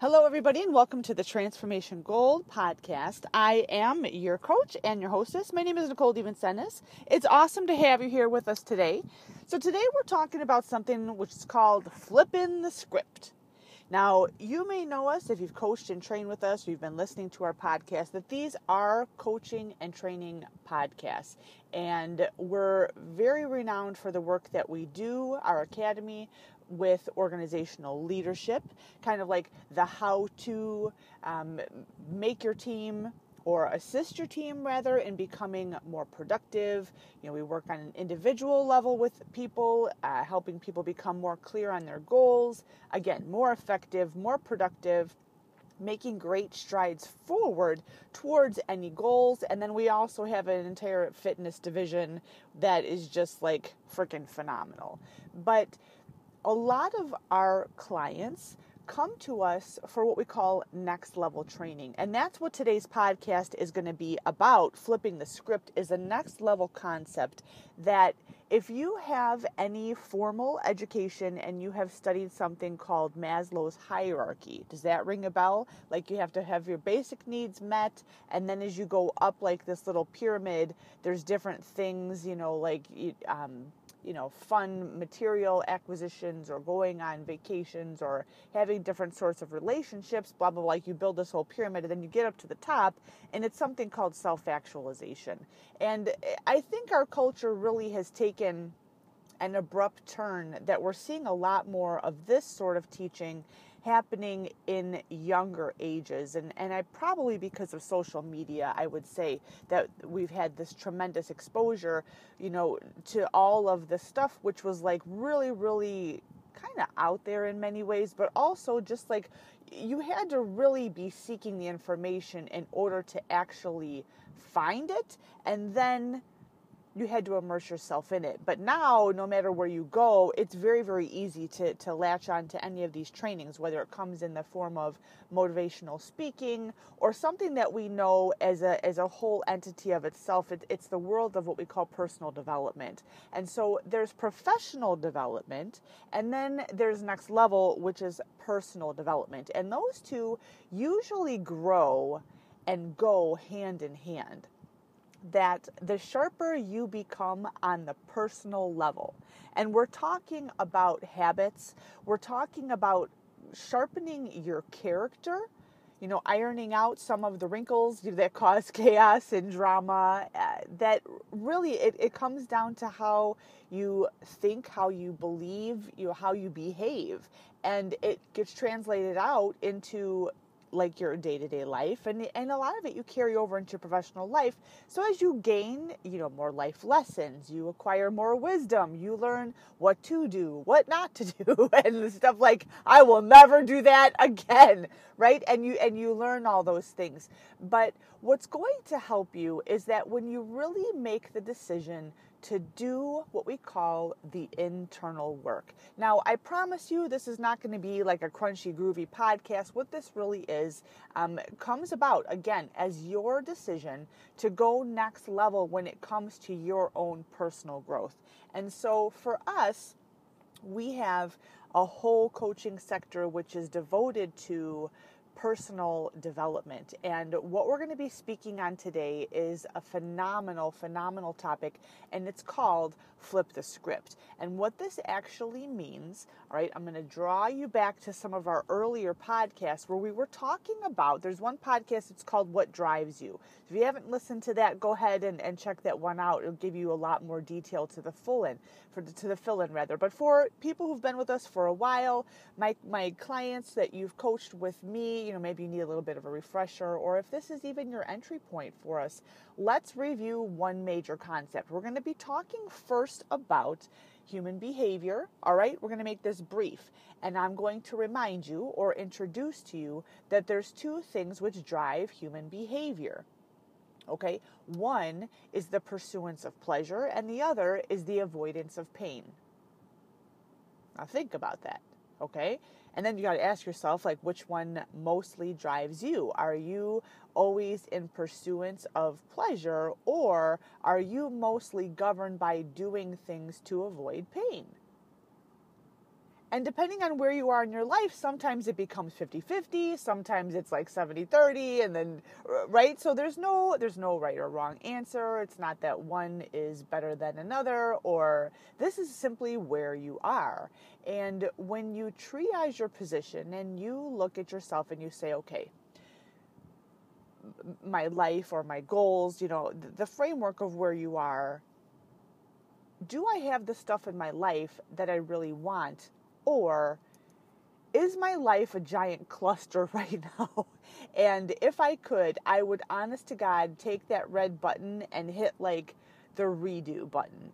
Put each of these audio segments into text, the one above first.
Hello, everybody, and welcome to the Transformation Gold podcast. I am your coach and your hostess. My name is Nicole DeVincentis. It's awesome to have you here with us today. So, today we're talking about something which is called flipping the script. Now, you may know us if you've coached and trained with us, you've been listening to our podcast, that these are coaching and training podcasts. And we're very renowned for the work that we do, our academy with organizational leadership, kind of like the how to um, make your team or assist your team rather in becoming more productive. You know, we work on an individual level with people, uh, helping people become more clear on their goals. Again, more effective, more productive making great strides forward towards any goals. And then we also have an entire fitness division that is just like freaking phenomenal. But a lot of our clients come to us for what we call next level training. And that's what today's podcast is going to be about. Flipping the script is a next level concept that if you have any formal education and you have studied something called Maslow's hierarchy, does that ring a bell? Like you have to have your basic needs met, and then as you go up like this little pyramid, there's different things, you know, like um, you know, fun material acquisitions or going on vacations or having different sorts of relationships, blah, blah, blah. Like you build this whole pyramid and then you get up to the top and it's something called self actualization. And I think our culture really has taken an abrupt turn that we're seeing a lot more of this sort of teaching happening in younger ages. And, and I probably because of social media, I would say that we've had this tremendous exposure, you know, to all of the stuff, which was like really, really kind of out there in many ways, but also just like you had to really be seeking the information in order to actually find it and then you had to immerse yourself in it. But now, no matter where you go, it's very, very easy to, to latch on to any of these trainings, whether it comes in the form of motivational speaking or something that we know as a, as a whole entity of itself. It, it's the world of what we call personal development. And so there's professional development, and then there's next level, which is personal development. And those two usually grow and go hand in hand that the sharper you become on the personal level, and we're talking about habits, we're talking about sharpening your character, you know, ironing out some of the wrinkles that cause chaos and drama, uh, that really it, it comes down to how you think, how you believe, you know, how you behave. And it gets translated out into like your day-to-day life and and a lot of it you carry over into your professional life. So as you gain you know more life lessons you acquire more wisdom you learn what to do what not to do and stuff like i will never do that again right? And you and you learn all those things. But what's going to help you is that when you really make the decision to do what we call the internal work. Now, I promise you, this is not going to be like a crunchy, groovy podcast. What this really is um, comes about, again, as your decision to go next level when it comes to your own personal growth. And so for us, we have a whole coaching sector which is devoted to personal development. And what we're going to be speaking on today is a phenomenal, phenomenal topic, and it's called Flip the Script. And what this actually means, all right, I'm going to draw you back to some of our earlier podcasts where we were talking about, there's one podcast, it's called What Drives You. If you haven't listened to that, go ahead and, and check that one out. It'll give you a lot more detail to the full in, for the, to the fill in rather. But for people who've been with us for a while, my my clients that you've coached with me, you know, maybe you need a little bit of a refresher, or if this is even your entry point for us, let's review one major concept. We're going to be talking first about human behavior. All right, we're going to make this brief. And I'm going to remind you or introduce to you that there's two things which drive human behavior. Okay, one is the pursuance of pleasure, and the other is the avoidance of pain. Now, think about that. Okay, and then you got to ask yourself, like, which one mostly drives you? Are you always in pursuance of pleasure, or are you mostly governed by doing things to avoid pain? And depending on where you are in your life, sometimes it becomes 50-50, sometimes it's like 70-30 and then right? So there's no there's no right or wrong answer. It's not that one is better than another or this is simply where you are. And when you triage your position and you look at yourself and you say, "Okay, my life or my goals, you know, the framework of where you are, do I have the stuff in my life that I really want? Or is my life a giant cluster right now? And if I could, I would honest to God take that red button and hit like the redo button.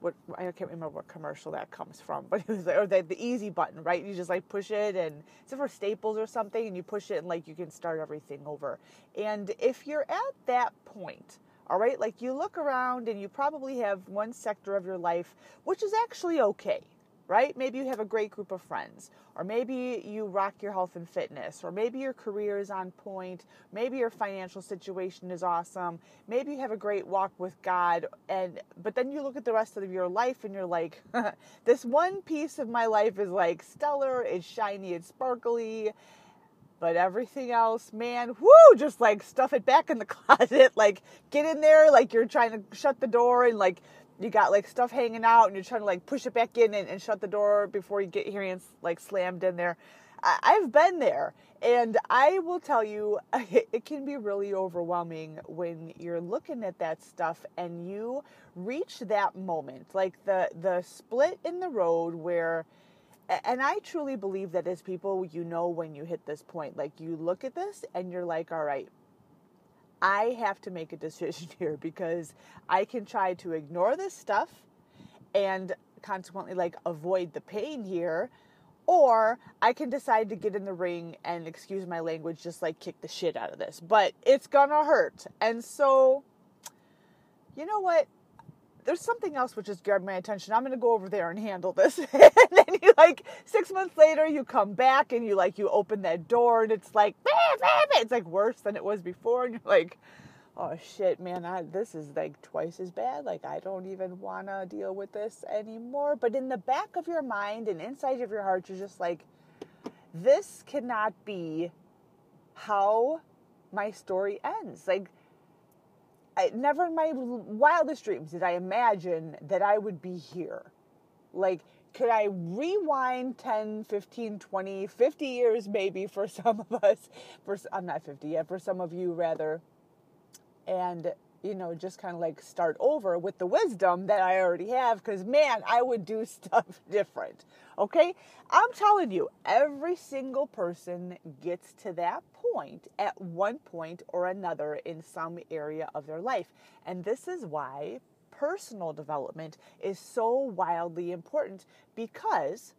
What I can't remember what commercial that comes from, but it was like, or the, the easy button, right? You just like push it and it's for Staples or something, and you push it and like you can start everything over. And if you're at that point, all right, like you look around and you probably have one sector of your life which is actually okay right? Maybe you have a great group of friends, or maybe you rock your health and fitness, or maybe your career is on point, maybe your financial situation is awesome, maybe you have a great walk with God, and but then you look at the rest of your life and you're like, this one piece of my life is like stellar, it's shiny, it's sparkly. But everything else, man, whoo, just like stuff it back in the closet. Like get in there, like you're trying to shut the door and like you got like stuff hanging out and you're trying to like push it back in and, and shut the door before you get here and like slammed in there. I, I've been there and I will tell you, it can be really overwhelming when you're looking at that stuff and you reach that moment, like the, the split in the road where, and I truly believe that as people, you know, when you hit this point, like you look at this and you're like, all right, I have to make a decision here because I can try to ignore this stuff and consequently like avoid the pain here or I can decide to get in the ring and excuse my language just like kick the shit out of this. But it's gonna hurt. And so you know what there's something else which has grabbed my attention. I'm going to go over there and handle this. and then you like six months later, you come back and you like you open that door and it's like it's like worse than it was before, and you're like, oh shit, man, I, this is like twice as bad. Like I don't even want to deal with this anymore. But in the back of your mind and inside of your heart, you're just like, this cannot be how my story ends. Like I, never in my wildest dreams did I imagine that I would be here. Like, could I rewind 10, 15, 20, 50 years maybe for some of us? For I'm not 50 yet, for some of you rather. And you know, just kind of like start over with the wisdom that I already have because man, I would do stuff different. Okay? I'm telling you, every single person gets to that point at one point or another in some area of their life. And this is why personal development is so wildly important because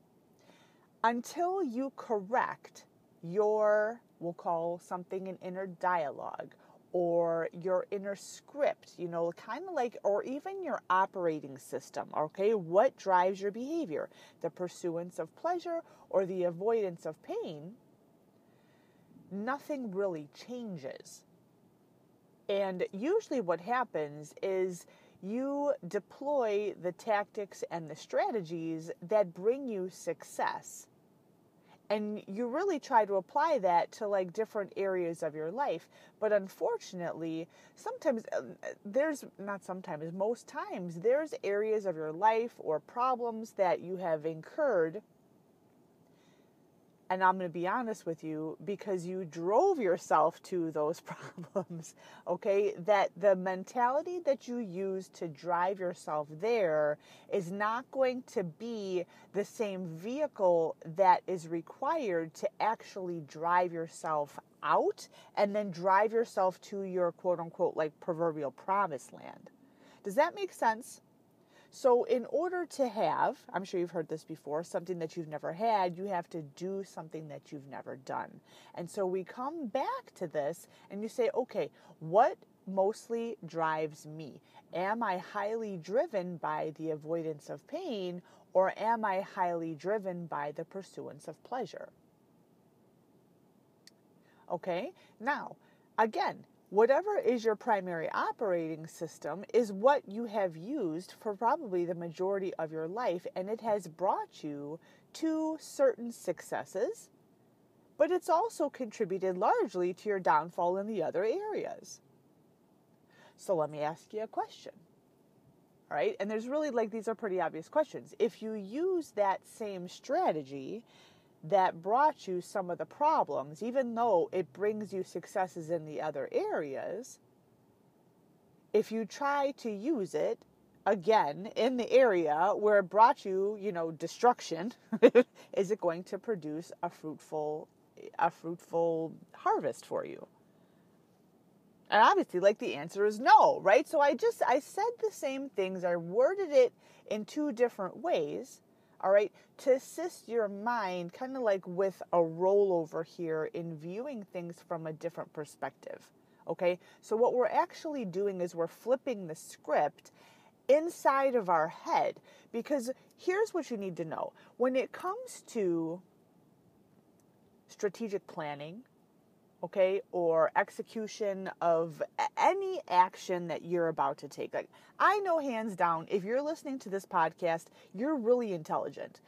until you correct your, we'll call something an inner dialogue or your inner script, you know, kind of like, or even your operating system, okay? What drives your behavior? The pursuance of pleasure or the avoidance of pain? Nothing really changes. And usually, what happens is you deploy the tactics and the strategies that bring you success and you really try to apply that to like different areas of your life. But unfortunately sometimes uh, there's not sometimes most times there's areas of your life or problems that you have incurred and I'm going to be honest with you because you drove yourself to those problems, okay? That the mentality that you use to drive yourself there is not going to be the same vehicle that is required to actually drive yourself out and then drive yourself to your quote unquote like proverbial promised land. Does that make sense? So, in order to have, I'm sure you've heard this before, something that you've never had, you have to do something that you've never done. And so we come back to this and you say, okay, what mostly drives me? Am I highly driven by the avoidance of pain or am I highly driven by the pursuance of pleasure? Okay, now, again, whatever is your primary operating system is what you have used for probably the majority of your life, and it has brought you to certain successes, but it's also contributed largely to your downfall in the other areas. So let me ask you a question. All right, and there's really like these are pretty obvious questions. If you use that same strategy that brought you some of the problems, even though it brings you successes in the other areas, if you try to use it again in the area where it brought you, you know, destruction, is it going to produce a fruitful a fruitful harvest for you? And obviously like the answer is no, right? So I just I said the same things, I worded it in two different ways all right, to assist your mind kind of like with a rollover here in viewing things from a different perspective. Okay, so what we're actually doing is we're flipping the script inside of our head because here's what you need to know when it comes to strategic planning, okay, or execution of any action that you're about to take. Like, I know hands down, if you're listening to this podcast, you're really intelligent.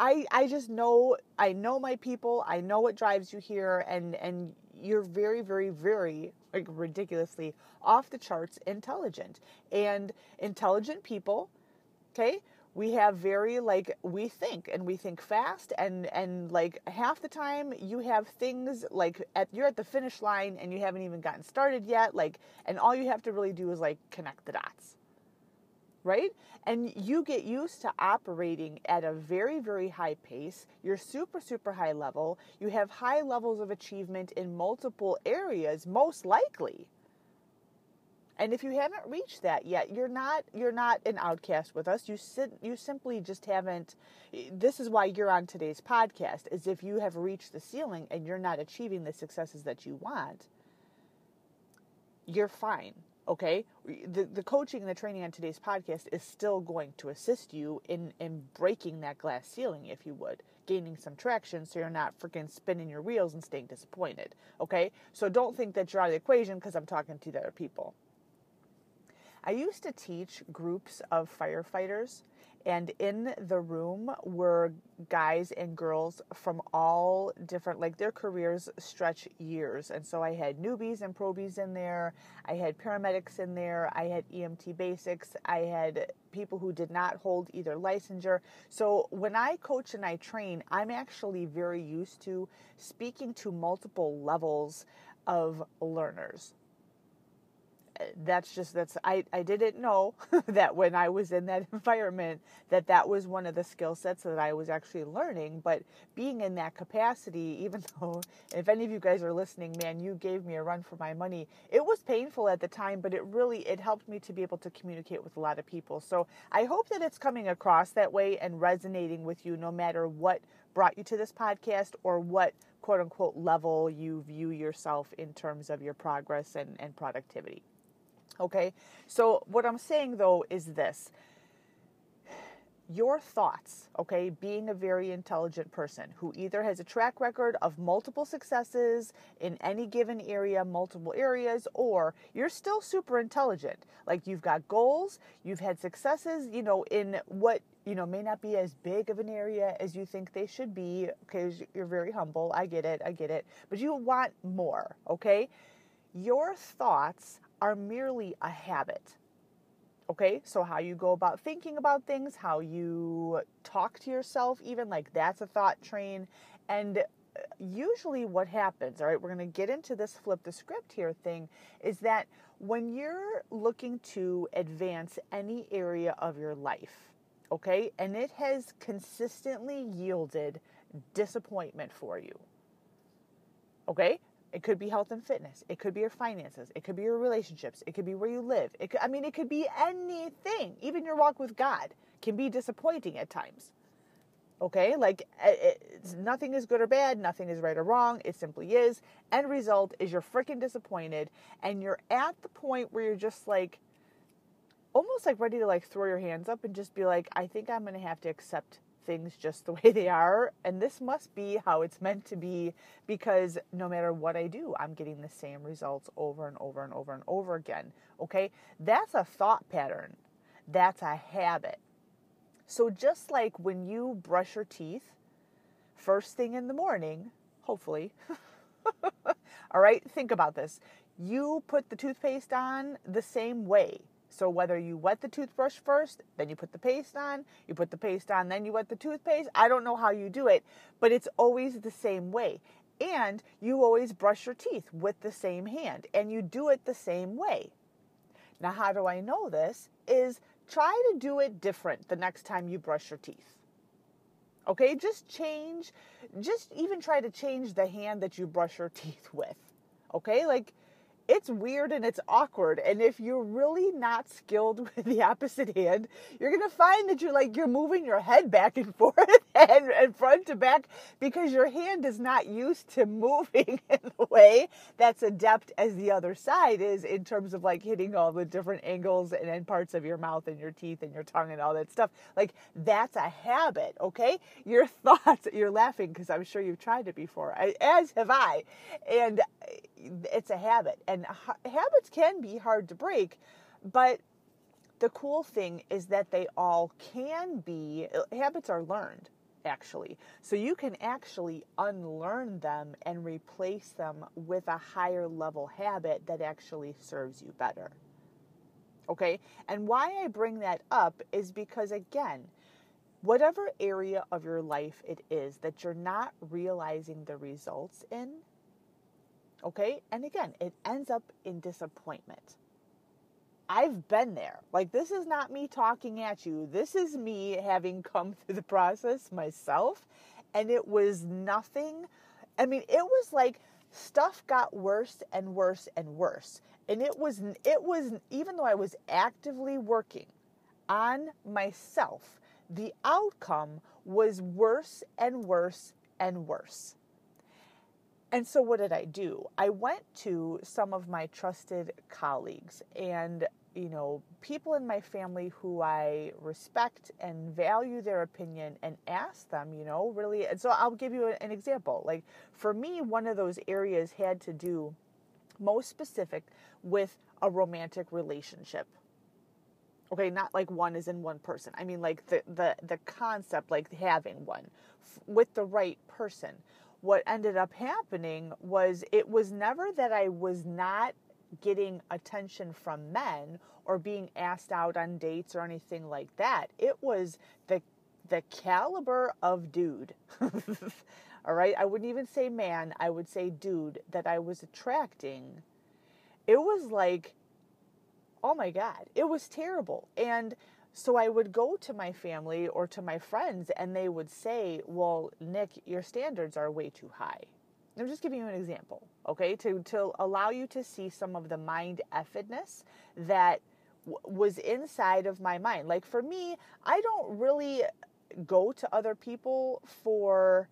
I, I just know, I know my people, I know what drives you here, and, and you're very, very, very, like, ridiculously off the charts intelligent. And intelligent people, okay, we have very like we think and we think fast and and like half the time you have things like at you're at the finish line and you haven't even gotten started yet like and all you have to really do is like connect the dots. Right? And you get used to operating at a very very high pace. You're super super high level. You have high levels of achievement in multiple areas most likely and if you haven't reached that yet, you're not you're not an outcast with us. You sit you simply just haven't this is why you're on today's podcast is if you have reached the ceiling and you're not achieving the successes that you want, you're fine. Okay? The the coaching and the training on today's podcast is still going to assist you in in breaking that glass ceiling if you would gaining some traction so you're not freaking spinning your wheels and staying disappointed. Okay? So don't think that you're out of the equation because I'm talking to the other people. I used to teach groups of firefighters, and in the room were guys and girls from all different, like their careers stretch years. And so I had newbies and probies in there, I had paramedics in there, I had EMT basics, I had people who did not hold either licensure. So when I coach and I train, I'm actually very used to speaking to multiple levels of learners that's just that's I, I didn't know that when I was in that environment that that was one of the skill sets that I was actually learning but being in that capacity even though if any of you guys are listening man you gave me a run for my money it was painful at the time but it really it helped me to be able to communicate with a lot of people so I hope that it's coming across that way and resonating with you no matter what brought you to this podcast or what quote unquote level you view yourself in terms of your progress and, and productivity. Okay, so what I'm saying though is this your thoughts, okay, being a very intelligent person who either has a track record of multiple successes in any given area, multiple areas, or you're still super intelligent. Like you've got goals, you've had successes, you know, in what, you know, may not be as big of an area as you think they should be. Okay, you're very humble. I get it. I get it. But you want more, okay? Your thoughts are merely a habit. Okay, so how you go about thinking about things, how you talk to yourself, even like that's a thought train. And uh, usually, what happens, all right, we're going to get into this flip the script here thing, is that when you're looking to advance any area of your life, okay, and it has consistently yielded disappointment for you, okay, it could be health and fitness. It could be your finances. It could be your relationships. It could be where you live. It could, I mean, it could be anything. Even your walk with God can be disappointing at times. Okay? Like, eh, eh, nothing is good or bad. Nothing is right or wrong. It simply is. End result is you're freaking disappointed and you're at the point where you're just like, almost like ready to like throw your hands up and just be like, I think I'm going to have to accept things just the way they are. And this must be how it's meant to be because no matter what I do, I'm getting the same results over and over and over and over again. Okay? That's a thought pattern, that's a habit. So, just like when you brush your teeth first thing in the morning, hopefully, all right, think about this. You put the toothpaste on the same way so whether you wet the toothbrush first, then you put the paste on, you put the paste on, then you wet the toothpaste. I don't know how you do it, but it's always the same way. And you always brush your teeth with the same hand and you do it the same way. Now, how do I know this? Is try to do it different the next time you brush your teeth. Okay, just change, just even try to change the hand that you brush your teeth with. Okay, like it's weird and it's awkward. And if you're really not skilled with the opposite hand, you're to find that you're like, you're moving your head back and forth and, and front to back because your hand is not used to moving in the way that's adept as the other side is in terms of like hitting all the different angles and, and parts of your mouth and your teeth and your tongue and all that stuff. Like that's a habit, okay? Your thoughts, you're laughing because I'm sure you've tried it before, as have I. And it's a habit. And ha- habits can be hard to break but the cool thing is that they all can be habits are learned actually. So you can actually unlearn them and replace them with a higher level habit that actually serves you better. Okay? And why i bring that up is because again whatever area of your life it is that you're not realizing the results in Okay? And again, it ends up in disappointment. I've been there. Like, this is not me talking at you. This is me having come through the process myself. And it was nothing. I mean, it was like stuff got worse and worse and worse. And it was, it was, even though I was actively working on myself, the outcome was worse and worse and worse. And so, what did I do? I went to some of my trusted colleagues and, you know, people in my family who I respect and value their opinion and asked them, you know, really. And so, I'll give you an example. Like, for me, one of those areas had to do most specific with a romantic relationship okay not like one is in one person i mean like the the the concept like having one f- with the right person what ended up happening was it was never that I was not getting attention from men or being asked out on dates or anything like that. It was the the caliber of dude. All right, I wouldn't even say man, I would say dude that I was attracting. It was like oh my god, it was terrible. And so I would go to my family or to my friends and they would say, Well, Nick, your standards are way too high. I'm just giving you an example, okay, to, to allow you to see some of the mind effedness that w- was inside of my mind. Like for me, I don't really go to other people for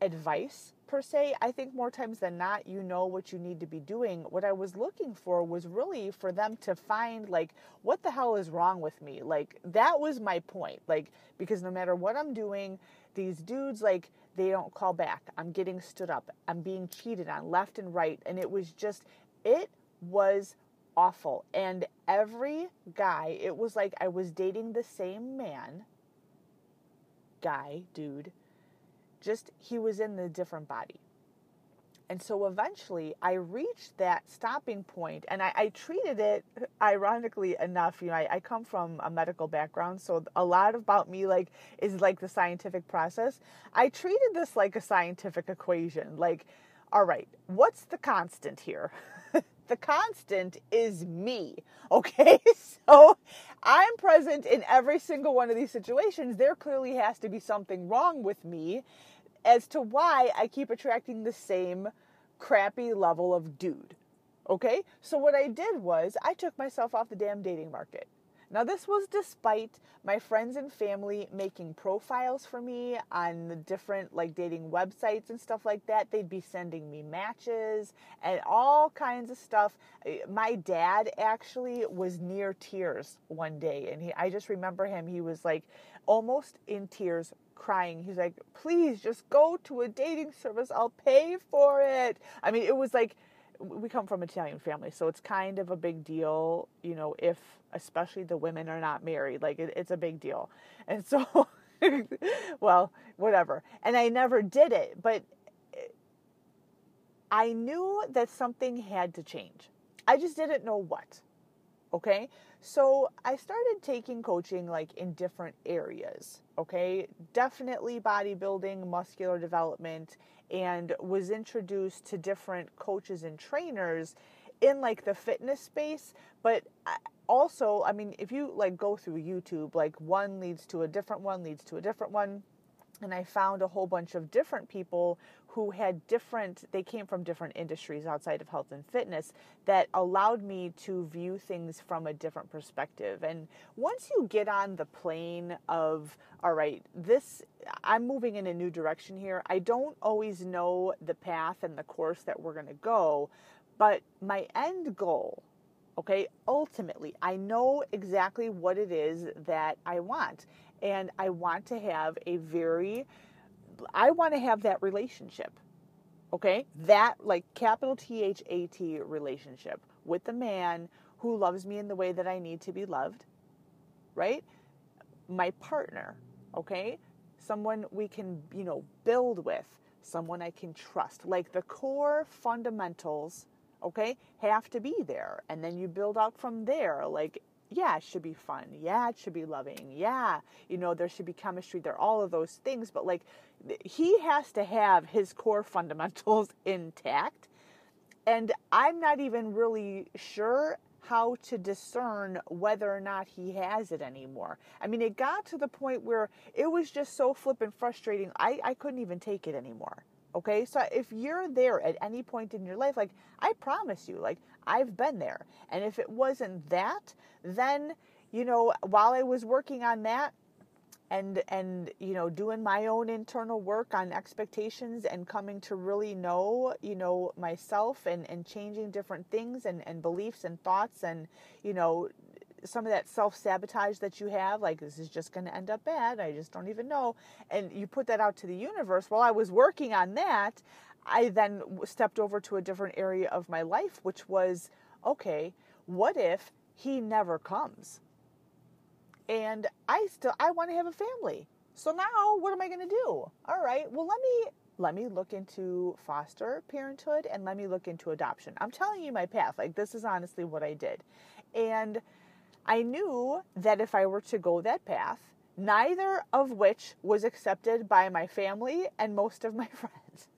advice per se. I think more times than not, you know what you need to be doing. What I was looking for was really for them to find, like, what the hell is wrong with me? Like, that was my point. Like, because no matter what I'm doing, these dudes, like, they don't call back. I'm getting stood up. I'm being cheated on left and right. And it was just, it was awful. And every guy, it was like I was dating the same man, guy, dude just he was in the different body. And so eventually I reached that stopping point and I, I treated it ironically enough, you know, I, I, come from a medical background, so a lot about me like is like the scientific process. I treated this like a scientific equation. Like, all right, what's the constant here? the constant is me. Okay. So I'm present in every single one of these situations. There clearly has to be something wrong with me as to why I keep attracting the same crappy level of dude. Okay? So what I did was I took myself off the damn dating market. Now, this was despite my friends and family making profiles for me on the different like dating websites and stuff like that. They'd be sending me matches and all kinds of stuff. Uh, my dad actually was near tears one day, and he, I just remember him. He was like almost in tears crying. He's like, please just go to a dating service. I'll pay for it. I mean, it was like, we come from Italian family, so it's kind of a big deal, you know, if especially the women are not married. Like, it, it's a big deal. And so, well, whatever. And I never did it, but eh, I knew that something had to change. I just didn't know what. Okay. So I started taking coaching like in different areas. Okay. Definitely bodybuilding, muscular development, and was introduced to different coaches and trainers in like the fitness space. But also, I mean, if you like go through YouTube, like one leads to a different one, leads to a different one and I found a whole bunch of different people who had different, they came from different industries outside of health and fitness that allowed me to view things from a different perspective. And once you get on the plane of, all right, this, I'm moving in a new direction here, I don't always know the path and the course that we're going to go, but my end goal, okay, ultimately, I know exactly what it is that I want and I want to have a very I want to have that relationship. Okay? That like capital T H A T relationship with the man who loves me in the way that I need to be loved. Right? My partner, okay? Someone we can, you know, build with, someone I can trust. Like the core fundamentals, okay, have to be there. And then you build out from there. Like yeah, it should be fun. Yeah, it should be loving. Yeah, you know, there should be chemistry. There, all of those things. But like, he has to have his core fundamentals intact. And I'm not even really sure how to discern whether or not he has it anymore. I mean, it got to the point where it was just so flippant frustrating. I, I couldn't even take it anymore. Okay, so if you're there at any point in your life, like I promise you, like I've been there. And if it wasn't that, then, you know, while I was working on that, and and you know doing my own internal work on expectations and coming to really know you know myself and and changing different things and and beliefs and thoughts and you know some of that self sabotage that you have, like this is just going to end up bad. I just don't even know. And you put that out to the universe. While I was working on that, I then stepped over to a different area of my life, which was okay, what if he never comes? And I still I want to have a family. So now what am I going to do? All right, well let me let me look into foster parenthood and let me look into adoption. I'm telling you my path. Like this is honestly what I did. And I knew that if I were to go that path, neither of which was accepted by my family and most of my friends.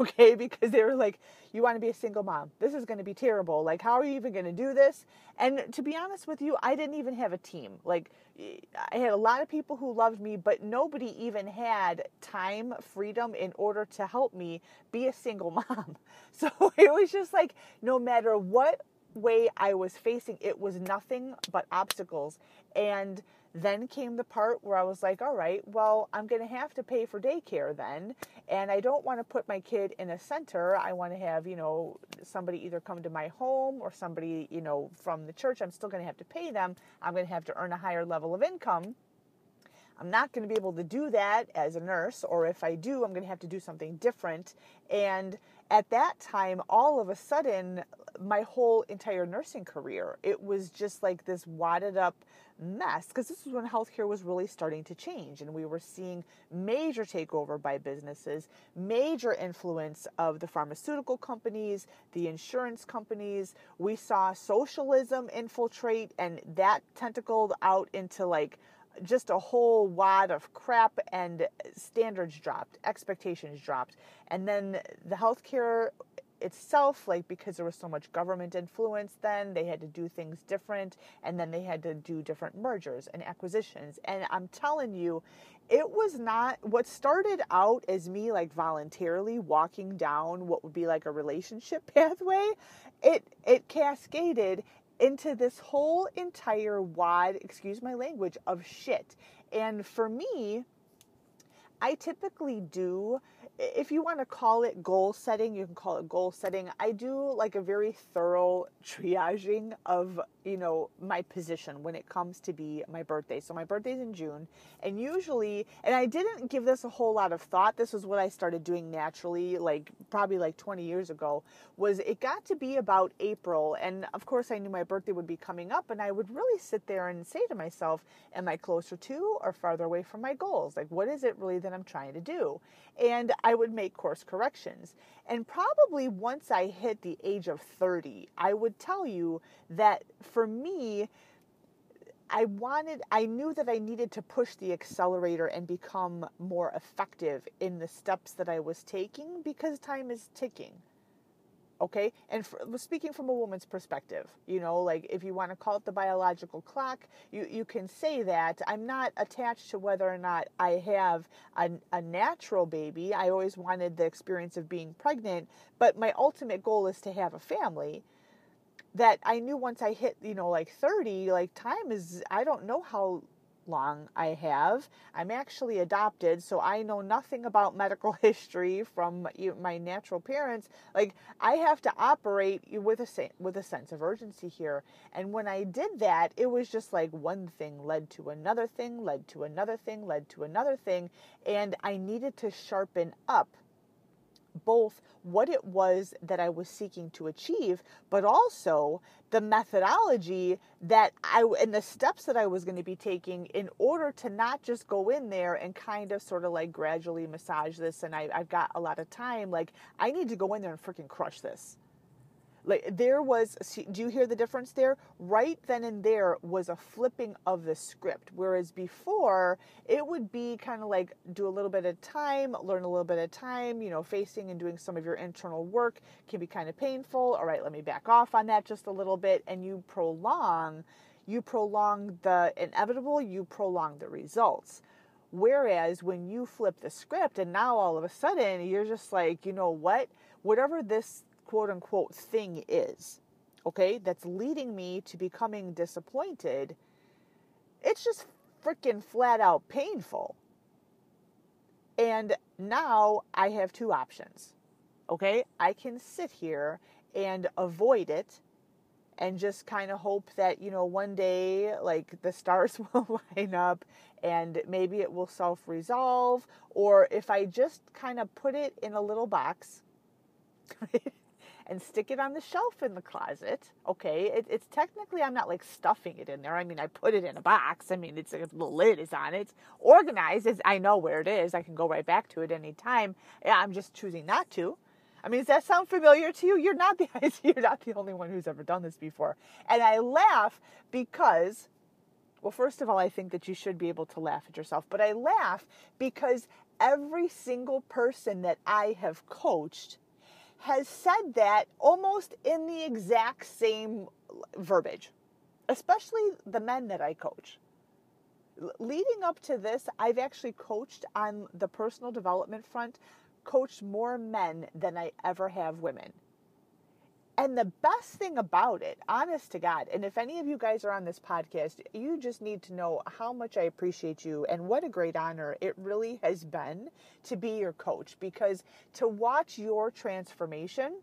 Okay, because they were like, You want to be a single mom. This is going to be terrible. Like, how are you even going to do this? And to be honest with you, I didn't even have a team. Like, I had a lot of people who loved me, but nobody even had time, freedom in order to help me be a single mom. So it was just like, no matter what way I was facing, it was nothing but obstacles. And then came the part where I was like, all right, well, I'm going to have to pay for daycare then. And I don't want to put my kid in a center. I want to have, you know, somebody either come to my home or somebody, you know, from the church. I'm still going to have to pay them. I'm going to have to earn a higher level of income. I'm not going to be able to do that as a nurse, or if I do, I'm going to have to do something different. And at that time, all of a sudden, my whole entire nursing career, it was just like this wadded up mess because this was when healthcare was really starting to change and we were seeing major takeover by businesses, major influence of the pharmaceutical companies, the insurance companies. We saw socialism infiltrate and that tentacled out into like just a whole wad of crap and standards dropped, expectations dropped. And then the healthcare itself, like because there was so much government influence then, they had to do things different. And then they had to do different mergers and acquisitions. And I'm telling you, it was not what started out as me like voluntarily walking down what would be like a relationship pathway. It it cascaded into this whole entire wad, excuse my language, of shit. And for me, I typically do, if you want to call it goal setting, you can call it goal setting. I do like a very thorough triaging of, you know, my position when it comes to be my birthday. So my birthday's in June, and usually, and I didn't give this a whole lot of thought. This was what I started doing naturally, like probably like 20 years ago. Was it got to be about April, and of course I knew my birthday would be coming up, and I would really sit there and say to myself, "Am I closer to or farther away from my goals? Like, what is it really that I'm trying to do?" And I would make course corrections. And probably once I hit the age of 30, I would tell you that for me, I wanted, I knew that I needed to push the accelerator and become more effective in the steps that I was taking because time is ticking okay? And for, speaking from a woman's perspective you know like if you want to call it the biological clock you, you can say that. I'm not attached to whether or not i have a, a natural baby. I always wanted the experience of being pregnant but my ultimate goal is to have a family that i knew once i hit you know like 30 like time is i don't know how long I have. I'm actually adopted, so I know nothing about medical history from my natural parents. Like I have to operate with a with a sense of urgency here. And when I did that, it was just like one thing led to another thing, led to another thing, led to another thing, and I needed to sharpen up both what it was that I was seeking to achieve, but also the methodology that I and the steps that I was going to be taking in order to not just go in there and kind of sort of like gradually massage this. And I, I've got a lot of time. Like I need to go in there and freaking crush this. Like there was, do you hear the difference there? Right then and there was a flipping of the script. Whereas before, it would be kind of like do a little bit of time, learn a little bit of time, you know, facing and doing some of your internal work can be kind of painful. All right, let me back off on that just a little bit. And you prolong, you prolong the inevitable, you prolong the results. Whereas when you flip the script and now all of a sudden you're just like, you know what? Whatever this quote unquote thing is, okay, that's leading me to becoming disappointed, it's just freaking flat out painful. And now I have two options. Okay, I can sit here and avoid it and just kind of hope that, you know, one day like the stars will line up and maybe it will self resolve. Or if I just kind of put it in a little box, and stick it on the shelf in the closet. Okay, it, it's technically I'm not like stuffing it in there. I mean, I put it in a box. I mean, it's the lid is on it, it's organized. I know where it is. I can go right back to it anytime. Yeah, I'm just choosing not to. I mean, does that sound familiar to you? You're not the you're not the only one who's ever done this before. And I laugh because well, first of all, I think that you should be able to laugh at yourself, but I laugh because every single person that I have coached has said that almost in the exact same verbiage, especially the men that I coach. Leading up to this, I've actually coached on the personal development front, coached more men than I ever have women. And the best thing about it, honest to God, and if any of you guys are on this podcast, you just need to know how much I appreciate you and what a great honor it really has been to be your coach because to watch your transformation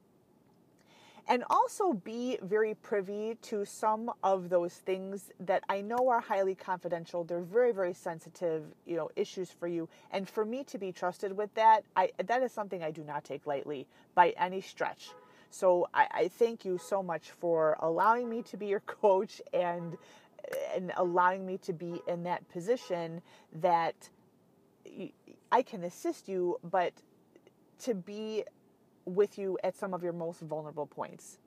and also be very privy to some of those things that I know are highly confidential. They're very, very sensitive, you know, issues for you. And for me to be trusted with that, I that is something I do not take lightly by any stretch. So I, I thank you so much for allowing me to be your coach and and allowing me to be in that position that I can assist you, but to be with you at some of your most vulnerable points.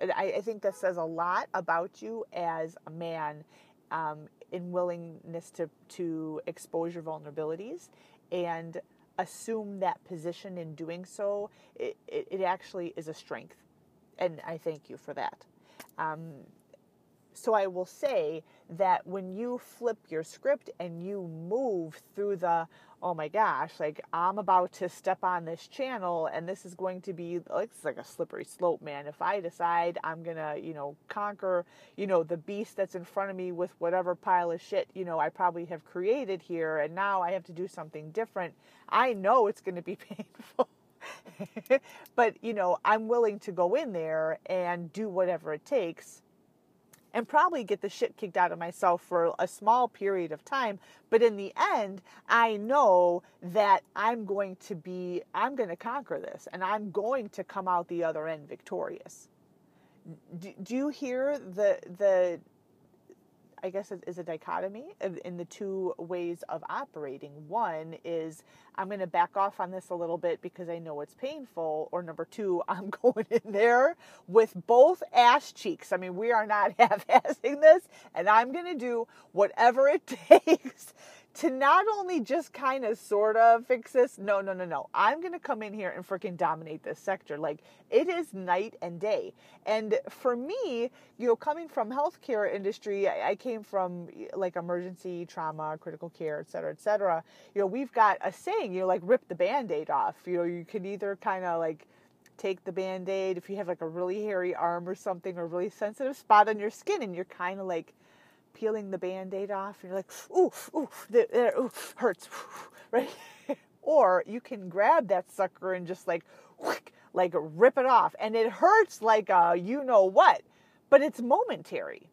I, I think that says a lot about you as a man um, in willingness to, to expose your vulnerabilities and assume that position in doing so, it, it, actually is a strength. And I thank you for that. Um, so I will say that when you flip your script and you move through the, oh my gosh, like I'm about to step on this channel and this is going to be like it's like a slippery slope, man. If I decide I'm gonna, you know, conquer, you know, the beast that's in front of me with whatever pile of shit, you know, I probably have created here and now I have to do something different, I know it's gonna be painful. but you know, I'm willing to go in there and do whatever it takes and probably get the shit kicked out of myself for a small period of time. But in the end, I know that I'm going to be, I'm going to conquer this and I'm going to come out the other end victorious. Do, do you hear the, the, I guess is a dichotomy in the two ways of operating. One is I'm going to back off on this a little bit because I know it's painful, or number two, I'm going in there with both ass cheeks. I mean, we are not half-assing this, and I'm going to do whatever it takes to not only just kind of sort of fix this, no, no, no, no. I'm going to come in here and freaking dominate this sector. Like it is night and day. And for me, you know, coming from healthcare industry, I, I came from like emergency trauma, critical care, et cetera, et cetera. You know, we've got a saying, you know, like rip the band-aid off. You know, you can either kind of like take the band-aid if you have like a really hairy arm or something or really sensitive spot on your skin and you're kind of like peeling the band-aid off and you're like oof oof there, uh, oof hurts right? Or you can grab that sucker and just like like rip it off and it hurts like a you know what but it's momentary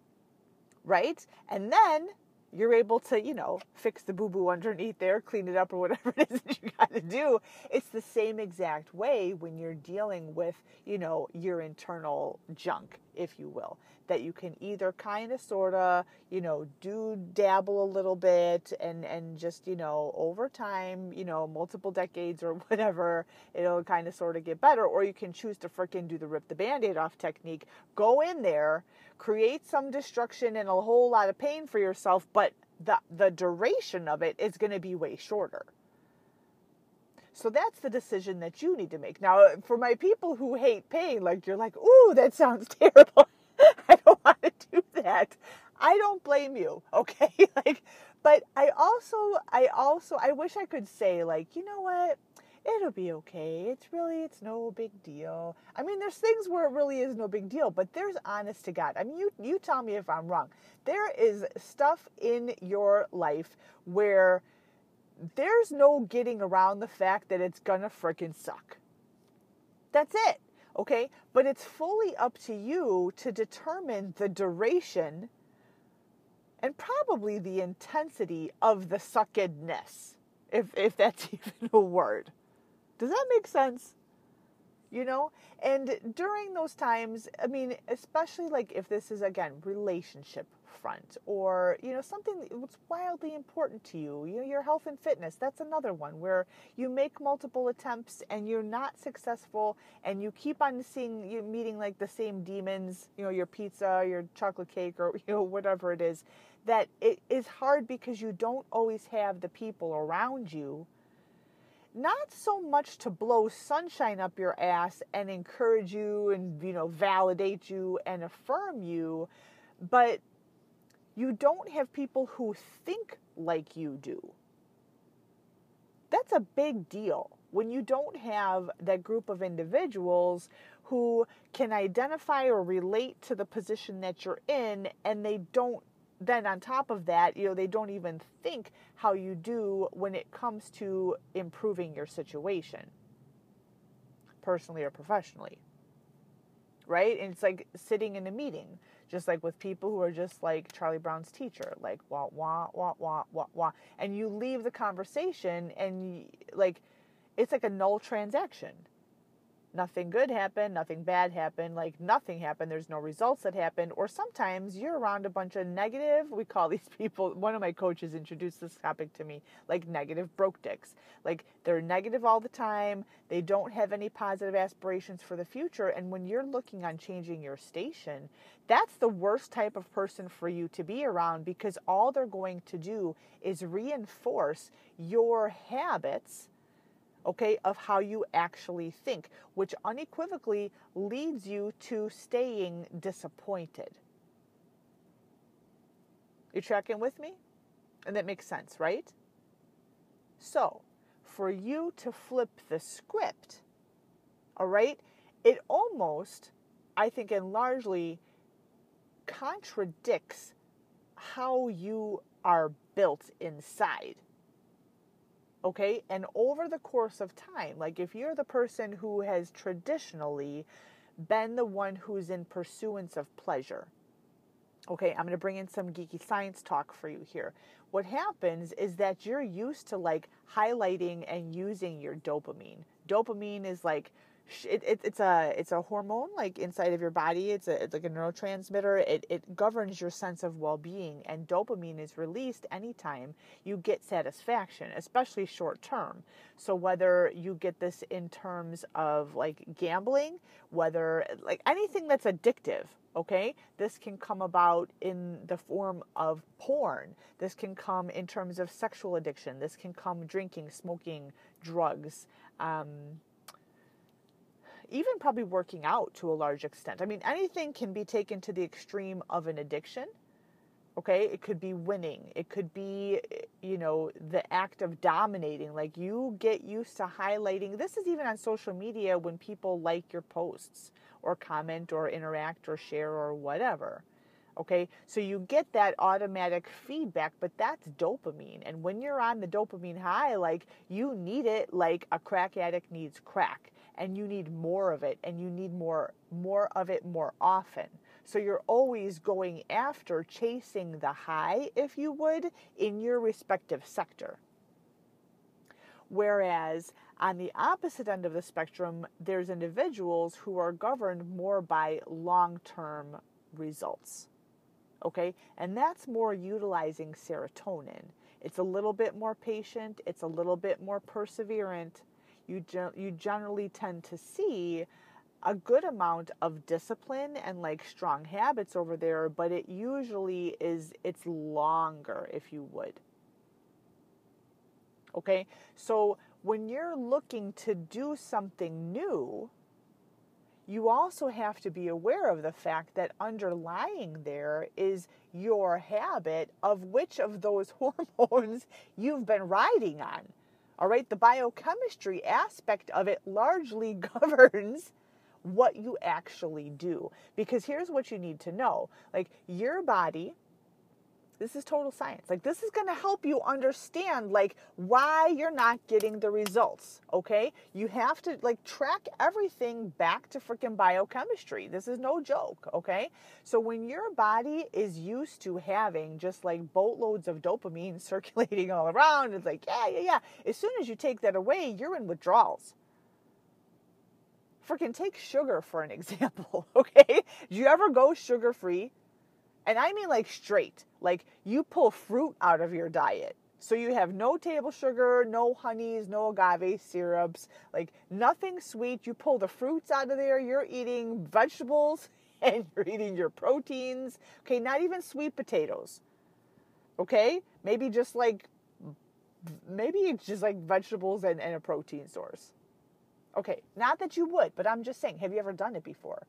right? And then you're able to, you know, fix the boo boo underneath there, clean it up, or whatever it is that you got to do. It's the same exact way when you're dealing with, you know, your internal junk, if you will, that you can either kind of, sort of, you know, do dabble a little bit and, and just, you know, over time, you know, multiple decades or whatever, it'll kind of sort of get better. Or you can choose to freaking do the rip the band aid off technique, go in there create some destruction and a whole lot of pain for yourself, but the, the duration of it is going to be way shorter. So that's the decision that you need to make. Now, for my people who hate pain, like you're like, ooh, that sounds terrible. I don't want to do that. I don't blame you, okay? like, but I also, I also, I wish I could say, like, you know what? it'll be okay. It's really, it's no big deal. I mean, there's things where it really is no big deal, but there's honest to God. I mean, you, you tell me if I'm wrong. There is stuff in your life where there's no getting around the fact that it's gonna freaking suck. That's it. Okay. But it's fully up to you to determine the duration and probably the intensity of the suckedness, if, if that's even a word. Does that make sense? You know? And during those times, I mean, especially like if this is again relationship front or, you know, something that's wildly important to you, you know, your health and fitness, that's another one where you make multiple attempts and you're not successful and you keep on seeing you meeting like the same demons, you know, your pizza, your chocolate cake or you know whatever it is, that it is hard because you don't always have the people around you. Not so much to blow sunshine up your ass and encourage you and you know validate you and affirm you but you don't have people who think like you do that's a big deal when you don't have that group of individuals who can identify or relate to the position that you're in and they don't then on top of that, you know, they don't even think how you do when it comes to improving your situation, personally or professionally. Right? And it's like sitting in a meeting, just like with people who are just like Charlie Brown's teacher, like wah, wah, wah, wah, wah, wah. And you leave the conversation and like, it's like a null transaction nothing good happened, nothing bad happened, like nothing happened, there's no results that happened. Or sometimes you're around a bunch of negative, we call these people, one of my coaches introduced this topic to me, like negative broke dicks. Like they're negative all the time, they don't have any positive aspirations for the future. And when you're looking on changing your station, that's the worst type of person for you to be around because all they're going to do is reinforce your habits okay, of how you actually think, which unequivocally leads you to staying disappointed. You tracking with me? And that makes sense, right? So, for you to flip the script, all right, it almost, I think, and largely contradicts how you are built inside. Okay. And over the course of time, like if you're the person who has traditionally been the one who's in pursuance of pleasure, Okay, I'm going to bring in some geeky science talk for you here. What happens is that you're used to like highlighting and using your dopamine. Dopamine is like it, it, it's a it's a hormone like inside of your body. It's a it's like a neurotransmitter. It it governs your sense of well being, and dopamine is released anytime you get satisfaction, especially short term. So whether you get this in terms of like gambling, whether like anything that's addictive, okay this can come about in the form of porn this can come in terms of sexual addiction this can come drinking smoking drugs um, even probably working out to a large extent. I mean, anything can be taken to the extreme of an addiction. Okay, it could be winning. It could be, you know, the act of dominating. Like you get used to highlighting. This is even on social media when people like your posts or comment or interact or share or whatever. Okay, so you get that automatic feedback, but that's dopamine. And when you're on the dopamine high, like you need it like a crack addict needs crack and you need more of it and you need more more of it more often. So you're always going after chasing the high, if you would, in your respective sector. Whereas on the opposite end of the spectrum, there's individuals who are governed more by long term results. Okay? And that's more utilizing serotonin. It's a little bit more patient, it's a little bit more perseverant, you, ge- you generally tend to see a good amount of discipline and like strong habits over there, but it usually is, it's longer, if you would. Okay, so when you're looking to do something new, you also have to be aware of the fact that underlying there is your habit of which of those hormones you've been riding on. All right, the biochemistry aspect of it largely governs what you actually do. Because here's what you need to know like, your body this is total science. Like this is going to help you understand like why you're not getting the results, okay? You have to like track everything back to freaking biochemistry. This is no joke, okay? So when your body is used to having just like boatloads of dopamine circulating all around, it's like, yeah, yeah, yeah. As soon as you take that away, you're in withdrawals freaking take sugar for an example, okay? Do you ever go sugar free? And I mean like straight. Like you pull fruit out of your diet. So you have no table sugar, no honeys, no agave syrups, like nothing sweet. You pull the fruits out of there. You're eating vegetables and you're eating your proteins. Okay, not even sweet potatoes. Okay? Maybe just like maybe it's just like vegetables and, and a protein source. Okay, not that you would, but I'm just saying, have you ever done it before?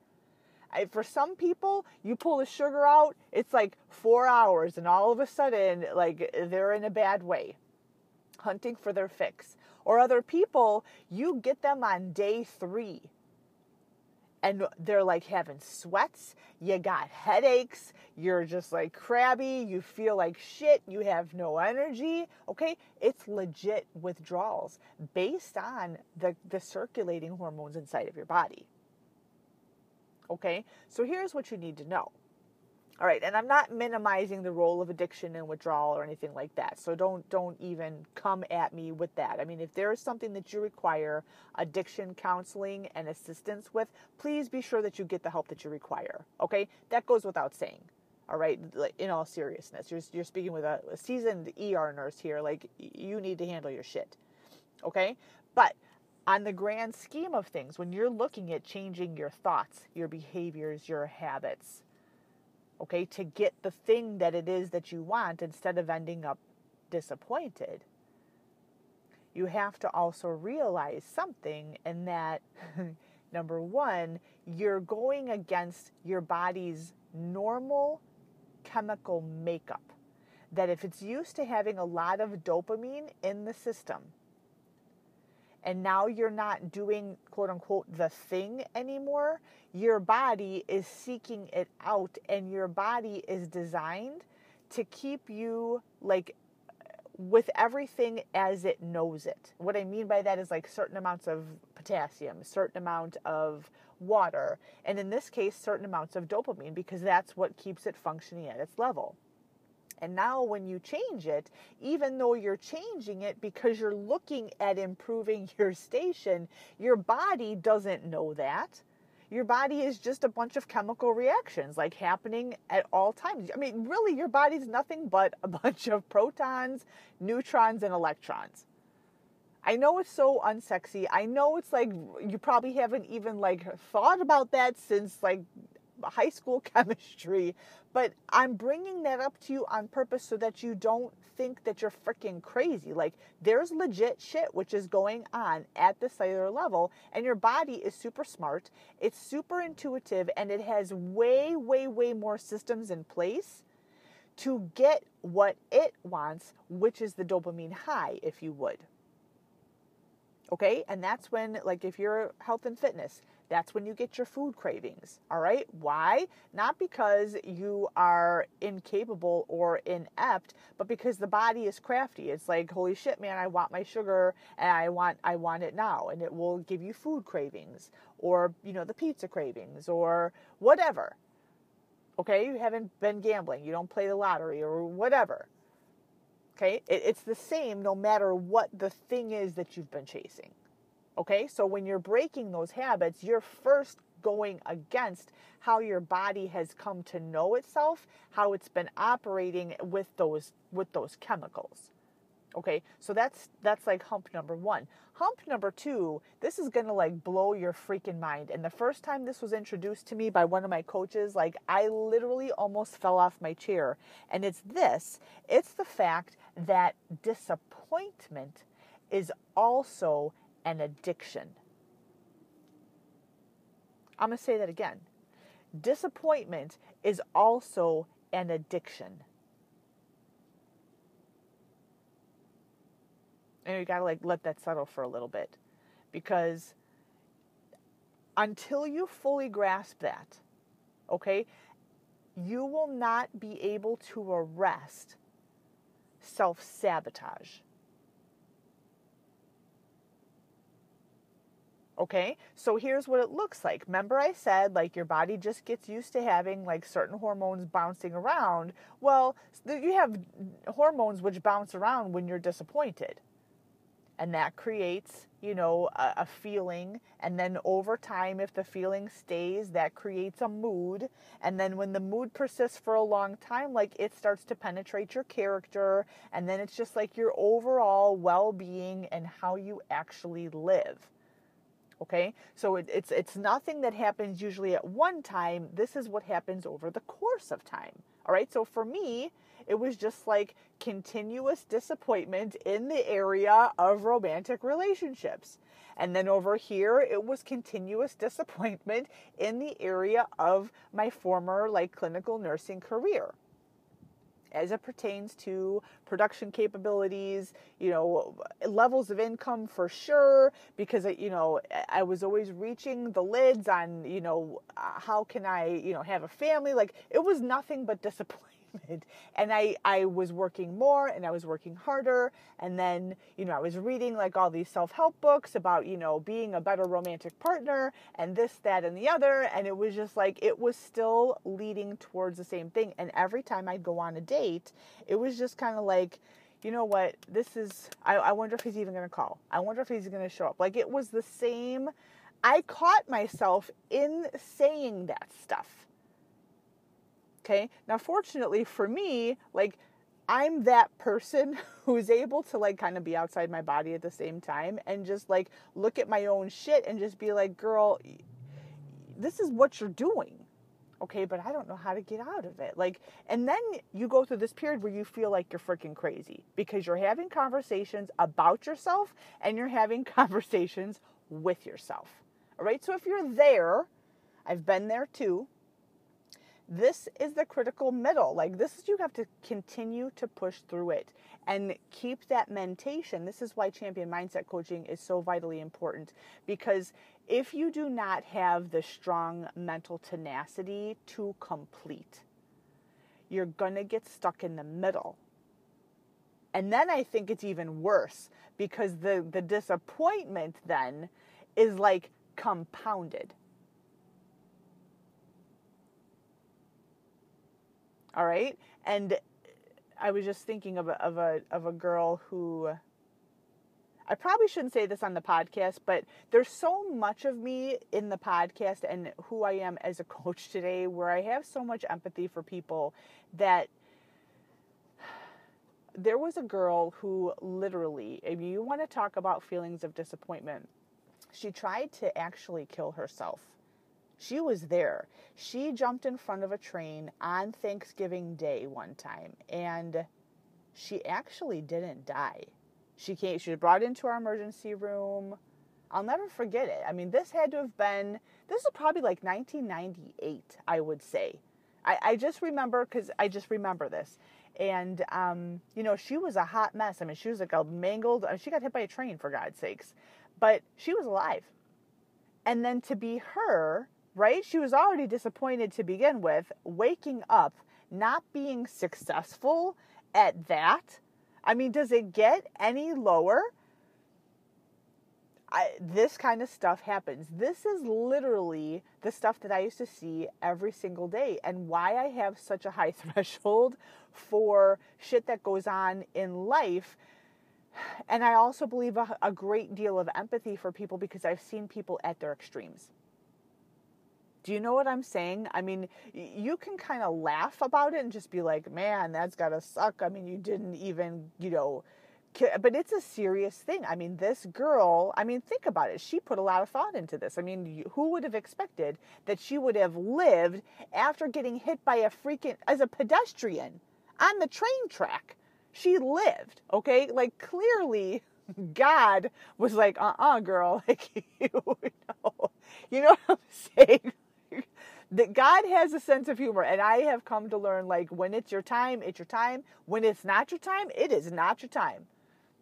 For some people, you pull the sugar out, it's like four hours, and all of a sudden, like they're in a bad way, hunting for their fix. Or other people, you get them on day three and they're like having sweats, you got headaches, you're just like crabby, you feel like shit, you have no energy. Okay, it's legit withdrawals based on the, the circulating hormones inside of your body. Okay, so here's what you need to know. All right, and I'm not minimizing the role of addiction and withdrawal or anything like that. So don't don't even come at me with that. I mean, if there is something that you require addiction counseling and assistance with, please be sure that you get the help that you require. Okay? That goes without saying. All right, in all seriousness, you're you're speaking with a, a seasoned ER nurse here. Like you need to handle your shit. Okay? But on the grand scheme of things, when you're looking at changing your thoughts, your behaviors, your habits, okay, to get the thing that it is that you want instead of ending up disappointed, you have to also realize something, and that number one, you're going against your body's normal chemical makeup. That if it's used to having a lot of dopamine in the system, and now you're not doing quote unquote the thing anymore, your body is seeking it out and your body is designed to keep you like with everything as it knows it. What I mean by that is like certain amounts of potassium, certain amount of water, and in this case, certain amounts of dopamine because that's what keeps it functioning at its level. And now, when you change it, even though you're changing it because you're looking at improving your station, your body doesn't know that your body is just a bunch of chemical reactions like happening at all times. I mean, really, your body's nothing but a bunch of protons, neutrons, and electrons. I know it's so unsexy. I know it's like you probably haven't even like thought about that since like high school chemistry, but I'm bringing that up to you on purpose so that you don't think that you're freaking crazy. Like, there's legit shit which is going on at the cellular level, and your body is super smart, it's super intuitive, and it has way, way, way more systems in place to get what it wants, which is the dopamine high, if you would. Okay, and that's when, like, if you're health and fitness, that's when you get your food cravings. All right, why? Not because you are incapable or inept, but because the body is crafty. It's like, holy shit, man, I want my sugar and I want I want it now, and it will give you food cravings or you know the pizza cravings or whatever. Okay, you haven't been gambling, you don't play the lottery or whatever. Okay, it, it's the same no matter what the thing is that you've been chasing. Okay, so when you're breaking those habits, you're first going against how your body has come to know itself, how it's been operating with those with those chemicals. Okay, so that's that's like hump number one. Hump number two, this is gonna like blow your freaking mind. And the first time this was introduced to me by one of my coaches, like I literally almost fell off my chair. And it's this it's the fact that disappointment is also an addiction. I'm going to say that again. Disappointment is also an addiction. And you got to like let that settle for a little bit because until you fully grasp that, okay, you will not be able to arrest self sabotage. Okay, so here's what it looks like. Remember, I said like your body just gets used to having like certain hormones bouncing around. Well, you have hormones which bounce around when you're disappointed. And that creates, you know, a, a feeling. And then over time, if the feeling stays, that creates a mood. And then when the mood persists for a long time, like it starts to penetrate your character. And then it's just like your overall well being and how you actually live. Okay, so it, it's it's nothing that happens usually at one time. This is what happens over the course of time. All right, so for me, it was just like continuous disappointment in the area of romantic relationships. And then over here, it was continuous disappointment in the area of my former like clinical nursing career as it pertains to production capabilities, you know, levels of income for sure, because, you know, I was always reaching the lids on, you know, how can I, you know, have a family? Like it was nothing but disappointment and I, I was working more and I was working harder. And then, you know, I was reading like all these self help books about, you know, being a better romantic partner and this, that, and the other. And it was just like, it was still leading towards the same thing. And every time I'd go on a date, it was just kind of like, you know what, this is, I, I wonder if he's even going to call. I wonder if he's going to show up. Like it was the same. I caught myself in saying that stuff Okay. Now, fortunately for me, like, I'm that person who's able to like kind of be outside my body at the same time and just like look at my own shit and just be like, girl, this is what you're doing. Okay, but I don't know how to get out of it. Like, and then you go through this period where you feel like you're freaking crazy because you're having conversations about yourself and you're having conversations with yourself. All right, so if you're there, I've been there too this is the critical middle. Like this is you have to continue to push through it and keep that mentation. This is why champion mindset coaching is so vitally important because if you do not have the strong mental tenacity to complete, you're going to get stuck in the middle. And then I think it's even worse because the, the disappointment then is like compounded. All right? And I was just thinking of a, of a, of a girl who I probably shouldn't say this on the podcast, but there's so much of me in the podcast and who I am as a coach today where I have so much empathy for people that there was a girl who literally, if you want to talk about feelings of disappointment, she tried to actually kill herself. She was there. She jumped in front of a train on Thanksgiving Day one time and she actually didn't die. She came she was brought into our emergency room. I'll never forget it. I mean, this had to have been this is probably like 1998, I would say. I, I just remember because I just remember this. And, um, you know, she was a hot mess. I mean, she was like a mangled, uh, she got hit by a train, for God's sakes. But she was alive. And then to be her, right? She was already disappointed to begin with, waking up, not being successful at that. I mean, does it get any lower? I, this kind of stuff happens. This is literally the stuff that I used to see every single day, and why I have such a high threshold for shit that goes on in life. And I also believe a, a great deal of empathy for people because I've seen people at their extremes. Do you know what I'm saying? I mean, you can kind of laugh about it and just be like, man, that's got to suck. I mean, you didn't even, you know, but it's a serious thing. I mean, this girl, I mean, think about it. She put a lot of thought into this. I mean, who would have expected that she would have lived after getting hit by a freaking, as a pedestrian on the train track? She lived, okay? Like, clearly, God was like, uh uh-uh, uh girl. Like, you know, you know what I'm saying? That God has a sense of humor, and I have come to learn like when it's your time, it's your time. When it's not your time, it is not your time.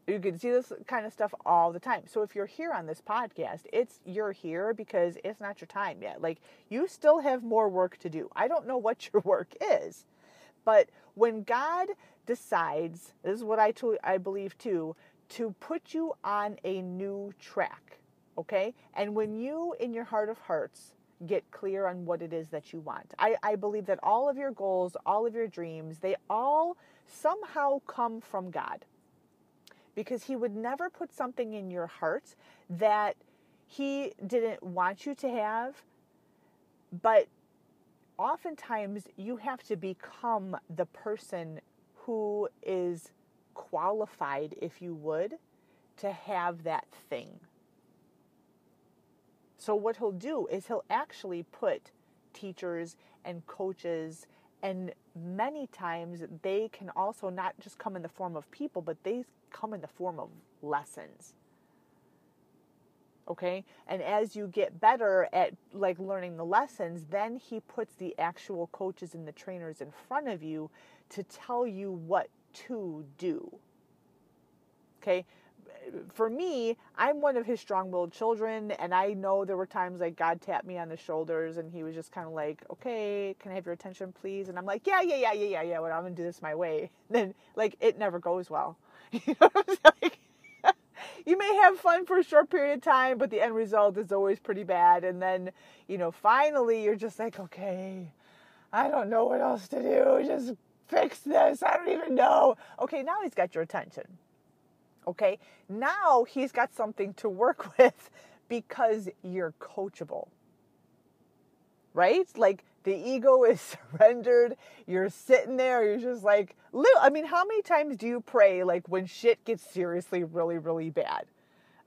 You can see this kind of stuff all the time. So if you're here on this podcast, it's you're here because it's not your time yet. Like you still have more work to do. I don't know what your work is. But when God decides, this is what I to, I believe too, to put you on a new track, okay? And when you in your heart of hearts get clear on what it is that you want. I, I believe that all of your goals, all of your dreams, they all somehow come from God because he would never put something in your heart that he didn't want you to have. But oftentimes you have to become the person who is qualified, if you would, to have that thing. So, what he'll do is he'll actually put teachers and coaches and many times they can also not just come in the form of people, but they come in the form of lessons. Okay? And as you get better at like learning the lessons, then he puts the actual coaches and the trainers in front of you to tell you what to do. Okay? For me, I'm one of his strong-willed children, and I know there were times like God tapped me on the shoulders, and He was just kind of like, "Okay, can I have your attention, please?" And I'm like, "Yeah, yeah, yeah, yeah, yeah, yeah. Well, I'm gonna do this my way." Then, like, it never goes well. You know what I'm saying? you may have fun for a short period of time, but the end result is always pretty bad. And then, you know, finally, you're just like, "Okay, I don't know what else to do. Just fix this. I don't even know." Okay, now He's got your attention. Okay, now he's got something to work with because you're coachable. Right? Like the ego is surrendered. You're sitting there, you're just like, I mean, how many times do you pray like when shit gets seriously really, really bad?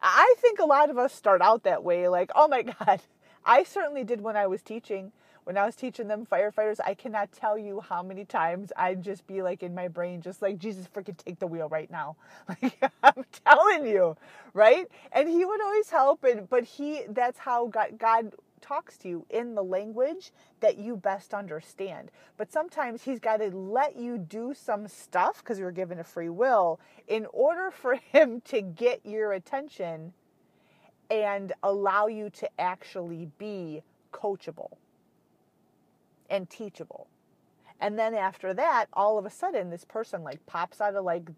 I think a lot of us start out that way, like, oh my God. I certainly did when I was teaching when I was teaching them firefighters, I cannot tell you how many times I'd just be like in my brain, just like, Jesus, freaking take the wheel right now. Like, I'm telling you, right? And he would always help. And, but he, that's how God, God talks to you in the language that you best understand. But sometimes he's got to let you do some stuff because you're given a free will in order for him to get your attention and allow you to actually be coachable and teachable. And then after that, all of a sudden, this person like pops out of like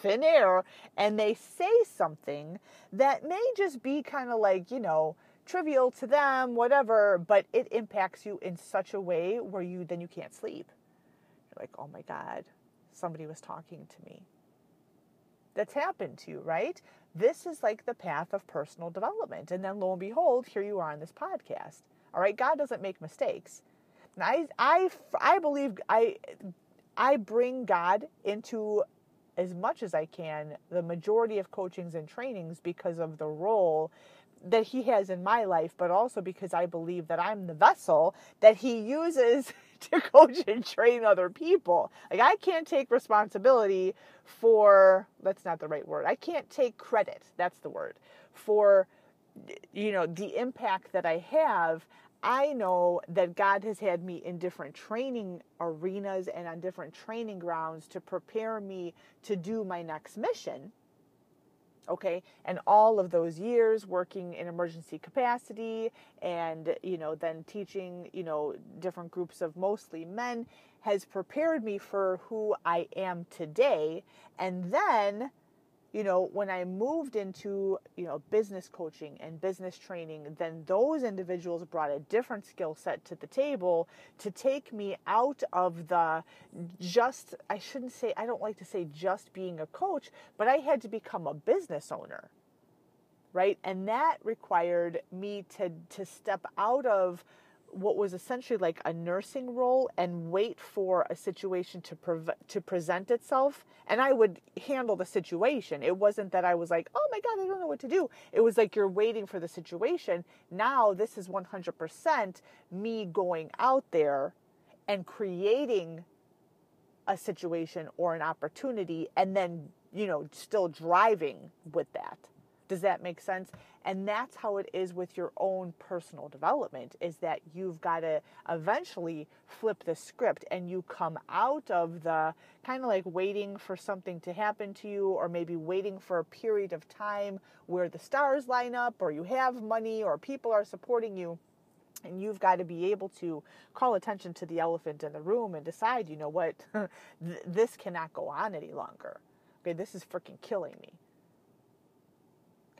thin air and they say something that may just be kind of like, you know, trivial to them, whatever, but it impacts you in such a way where you then you can't sleep. You're like, oh my God, somebody was talking to me. That's happened to you, right? This is like the path of personal development. And then lo and behold, here you are on this podcast. All right, God doesn't make mistakes. And I, I, I believe I, I bring God into as much as I can the majority of coachings and trainings because of the role that he has in my life, but also because I believe that I'm the vessel that he uses to coach and train other people. Like I can't take responsibility for that's not the right word. I can't take credit, that's the word, for you know, the impact that I have. I know that God has had me in different training arenas and on different training grounds to prepare me to do my next mission okay? And all of those years working in emergency capacity and you know then teaching you know different groups of mostly men has prepared me for who I am today. And then you know, when I moved into, you know, business coaching and business training, then those individuals brought a different skill set to the table to take me out of the just, I shouldn't say, I don't like to say just being a coach, but I had to become a business owner. Right. And that required me to, to step out of what was essentially like a nursing role and wait for a situation to pre- to present itself and I would handle the situation. It wasn't that I was like, "Oh my god, I don't know what to do." It was like you're waiting for the situation. Now this is 100% me going out there and creating a situation or an opportunity and then, you know, still driving with that. Does that make sense? And that's how it is with your own personal development is that you've got to eventually flip the script and you come out of the kind of like waiting for something to happen to you or maybe waiting for a period of time where the stars line up or you have money or people are supporting you. And you've got to be able to call attention to the elephant in the room and decide, you know what, this cannot go on any longer. Okay, this is freaking killing me.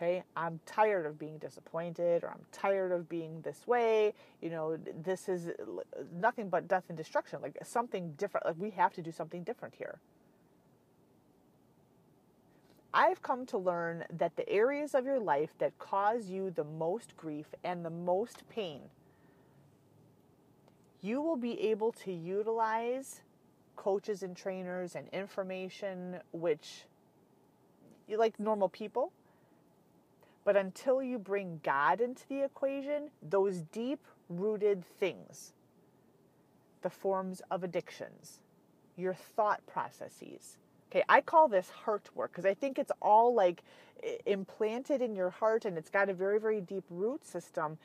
Okay, I'm tired of being disappointed or I'm tired of being this way. You know, this is nothing but death and destruction. Like something different. Like we have to do something different here. I've come to learn that the areas of your life that cause you the most grief and the most pain, you will be able to utilize coaches and trainers and information which like normal people but until you bring God into the equation, those deep rooted things, the forms of addictions, your thought processes. Okay, I call this heart work because I think it's all like implanted in your heart and it's got a very, very deep root system.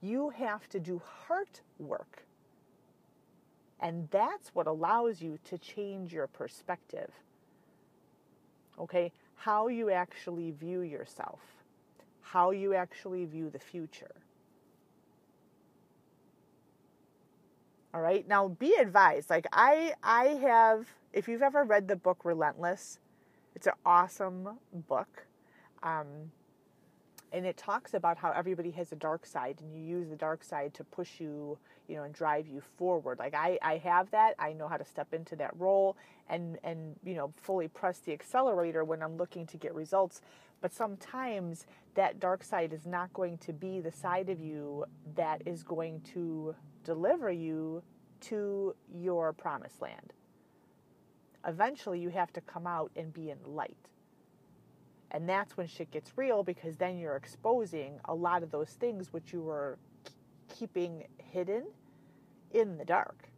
You have to do heart work. And that's what allows you to change your perspective. Okay, how you actually view yourself how you actually view the future. All right. Now be advised. Like I I have if you've ever read the book Relentless, it's an awesome book. Um, and it talks about how everybody has a dark side and you use the dark side to push you you know and drive you forward. Like i i have that. I know how to step into that role and and you know fully press the accelerator when i'm looking to get results. But sometimes that dark side is not going to be the side of you that is going to deliver you to your promised land. Eventually you have to come out and be in light and that's when shit gets real because then you're exposing a lot of those things which you were keeping hidden in the dark.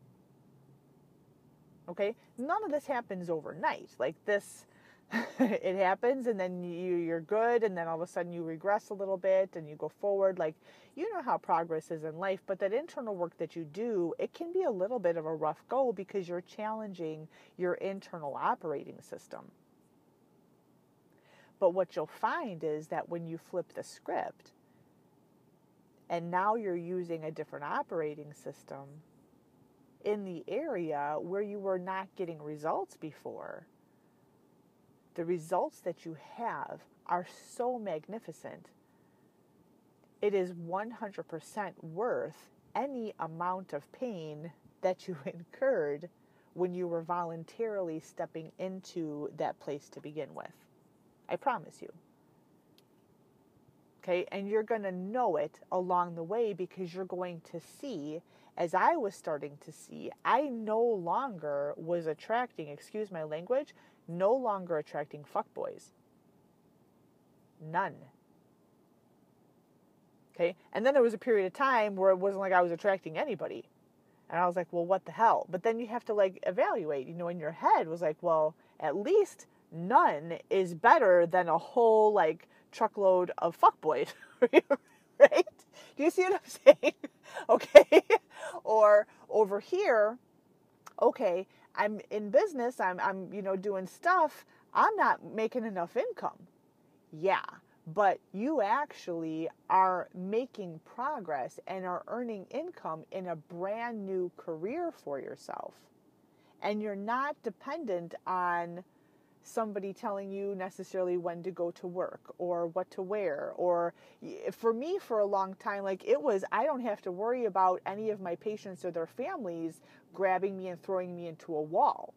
Okay? None of this happens overnight. Like this it happens and then you you're good and then all of a sudden you regress a little bit and you go forward like you know how progress is in life but that internal work that you do it can be a little bit of a rough go because you're challenging your internal operating system but what you'll find is that when you flip the script and now you're using a different operating system, in the area where you were not getting results before, the results that you have are so magnificent. It is 100% worth any amount of pain that you incurred when you were voluntarily stepping into that place to begin with. I promise you. Okay, and you're going to know it along the way because you're going to see, as I was starting to see, I no longer was attracting, excuse my language, no longer attracting fuckboys. None. Okay, and then there was a period of time where it wasn't like I was attracting anybody. And I was like, well, what the hell? But then you have to like evaluate, you know, in your head was like, well, at least none is better than a whole like truckload of fuckboys, right? Do you see what I'm saying? okay. or over here, okay, I'm in business, I'm I'm you know doing stuff, I'm not making enough income. Yeah, but you actually are making progress and are earning income in a brand new career for yourself. And you're not dependent on somebody telling you necessarily when to go to work or what to wear or for me for a long time like it was I don't have to worry about any of my patients or their families grabbing me and throwing me into a wall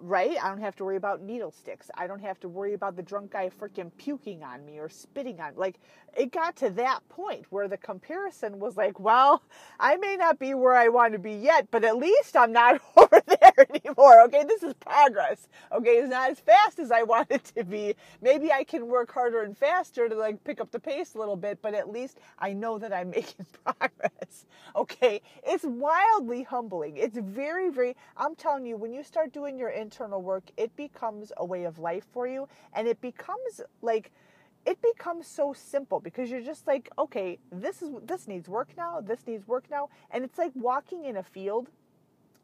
right? I don't have to worry about needle sticks. I don't have to worry about the drunk guy freaking puking on me or spitting on. Me. Like it got to that point where the comparison was like, well, I may not be where I want to be yet, but at least I'm not over there anymore. Okay, this is progress. Okay, it's not as fast as I want it to be. Maybe I can work harder and faster to like pick up the pace a little bit, but at least I know that I'm making progress. Okay, it's wildly humbling. It's very, very. I'm telling you, when you start doing your your internal work, it becomes a way of life for you. And it becomes like, it becomes so simple because you're just like, okay, this is this needs work now, this needs work now, and it's like walking in a field,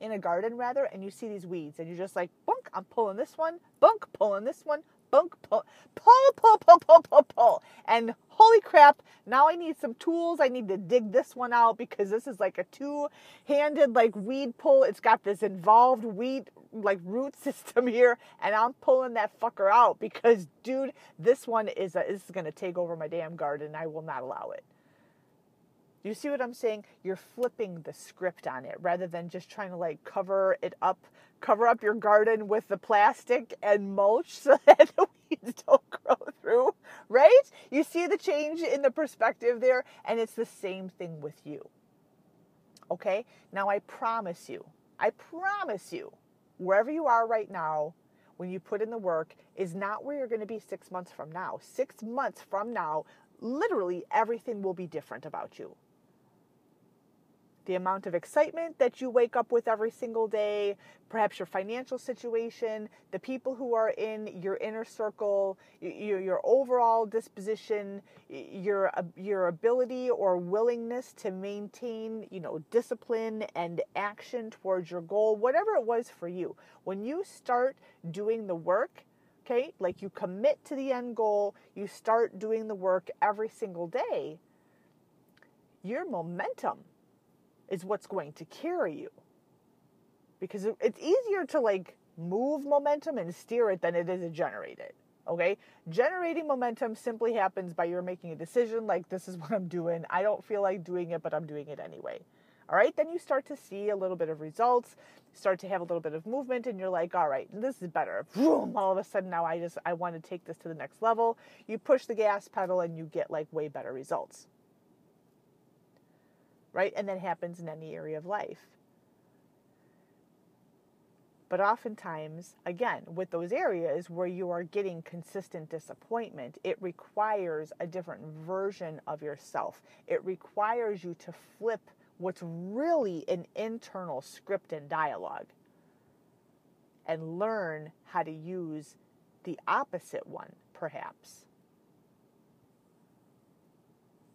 in a garden rather, and you see these weeds, and you're just like, bunk, I'm pulling this one, bunk, pulling this one, bunk, pull, pull, pull, pull, pull, pull, and holy crap, now I need some tools. I need to dig this one out because this is like a two-handed like weed pull. It's got this involved weed like root system here and I'm pulling that fucker out because dude, this one is a, this is going to take over my damn garden. I will not allow it. Do you see what I'm saying? You're flipping the script on it rather than just trying to like cover it up, cover up your garden with the plastic and mulch so that the weeds don't grow through, right? You see the change in the perspective there, and it's the same thing with you. Okay? Now I promise you, I promise you, wherever you are right now, when you put in the work, is not where you're going to be six months from now. Six months from now, literally everything will be different about you the amount of excitement that you wake up with every single day, perhaps your financial situation, the people who are in your inner circle, your, your overall disposition, your, your ability or willingness to maintain, you know, discipline and action towards your goal, whatever it was for you. When you start doing the work, okay, like you commit to the end goal, you start doing the work every single day, your momentum is what's going to carry you. Because it's easier to like move momentum and steer it than it is to generate it. Okay? Generating momentum simply happens by you're making a decision like, this is what I'm doing. I don't feel like doing it, but I'm doing it anyway. All right? Then you start to see a little bit of results, start to have a little bit of movement, and you're like, all right, this is better. Boom! All of a sudden, now I just, I want to take this to the next level. You push the gas pedal and you get like way better results right? And that happens in any area of life. But oftentimes, again, with those areas where you are getting consistent disappointment, it requires a different version of yourself. It requires you to flip what's really an internal script and dialogue and learn how to use the opposite one, perhaps.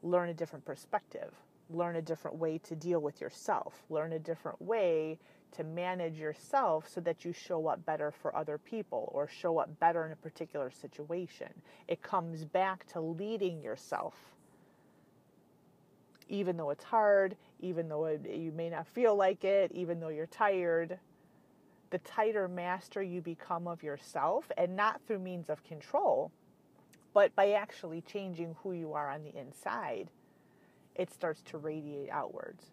Learn a different perspective learn a different way to deal with yourself, learn a different way to manage yourself so that you show up better for other people or show up better in a particular situation. It comes back to leading yourself. Even though it's hard, even though you may not feel like it, even though you're tired, the tighter master you become of yourself, and not through means of control, but by actually changing who you are on the inside, it starts to radiate outwards.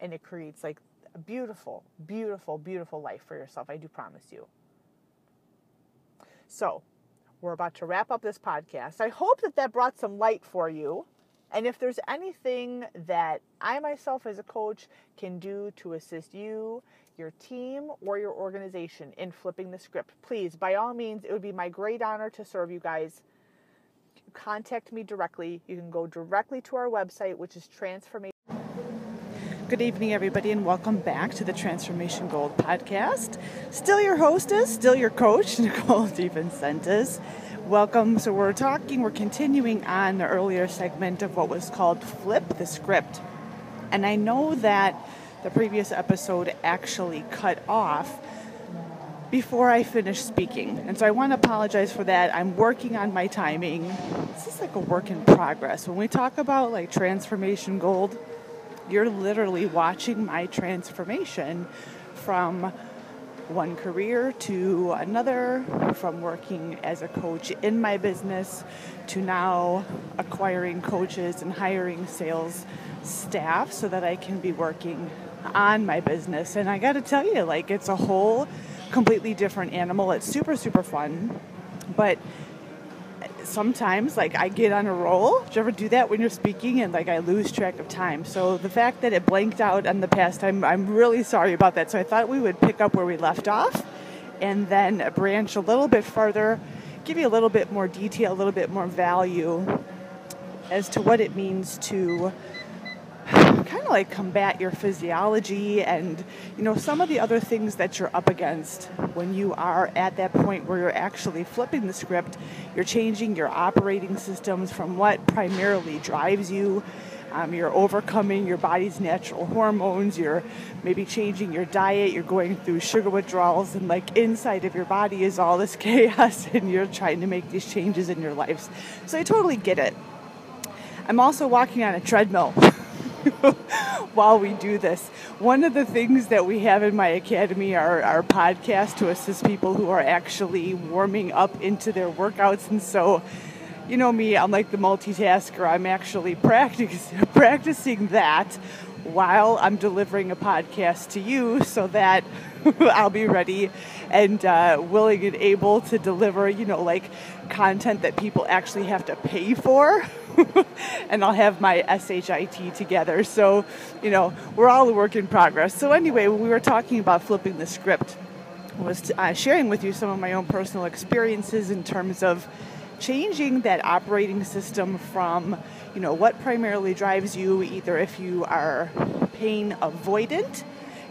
And it creates like a beautiful, beautiful, beautiful life for yourself. I do promise you. So, we're about to wrap up this podcast. I hope that that brought some light for you. And if there's anything that I myself as a coach can do to assist you, your team, or your organization in flipping the script, please, by all means, it would be my great honor to serve you guys. Contact me directly. You can go directly to our website, which is transformation. Good evening, everybody, and welcome back to the Transformation Gold podcast. Still your hostess, still your coach, Nicole DeVincentis welcome. So, we're talking, we're continuing on the earlier segment of what was called Flip the Script. And I know that the previous episode actually cut off before I finish speaking. And so I want to apologize for that. I'm working on my timing. This is like a work in progress. When we talk about like transformation gold, you're literally watching my transformation from one career to another, from working as a coach in my business to now acquiring coaches and hiring sales staff so that I can be working on my business. And I got to tell you, like, it's a whole completely different animal. It's super, super fun. But sometimes like I get on a roll. Do you ever do that when you're speaking and like I lose track of time? So the fact that it blanked out on the past, I'm I'm really sorry about that. So I thought we would pick up where we left off and then branch a little bit further, give you a little bit more detail, a little bit more value as to what it means to kind of like combat your physiology and you know some of the other things that you're up against when you are at that point where you're actually flipping the script. You're changing your operating systems from what primarily drives you. Um, you're overcoming your body's natural hormones. You're maybe changing your diet. You're going through sugar withdrawals. And like inside of your body is all this chaos and you're trying to make these changes in your lives. So i totally get it. I'm also walking on a treadmill while we do this. One of the things that we have in my academy are our podcast to assist people who are actually warming up into their workouts. And so, you know me, I'm like the multitasker. I'm actually practice, practicing that while I'm delivering a podcast to you so that I'll be ready and uh, willing and able to deliver, you know, like content that people actually have to pay for. and I'll have my SHIT together. So, you know, we're all a work in progress. So, anyway, when we were talking about flipping the script, was uh, sharing with you some of my own personal experiences in terms of changing that operating system from, you know, what primarily drives you, either if you are pain avoidant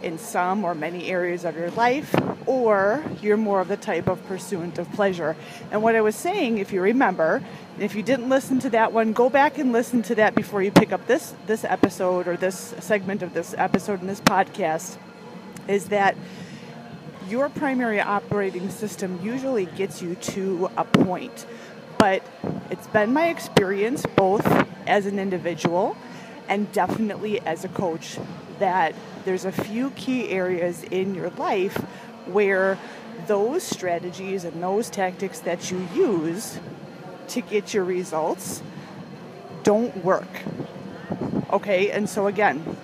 in some or many areas of your life, or you're more of the type of pursuant of pleasure. And what I was saying, if you remember, if you didn't listen to that one, go back and listen to that before you pick up this this episode or this segment of this episode in this podcast. Is that your primary operating system usually gets you to a point, but it's been my experience both as an individual and definitely as a coach that there's a few key areas in your life where those strategies and those tactics that you use to get your results don't work. Okay, and so again,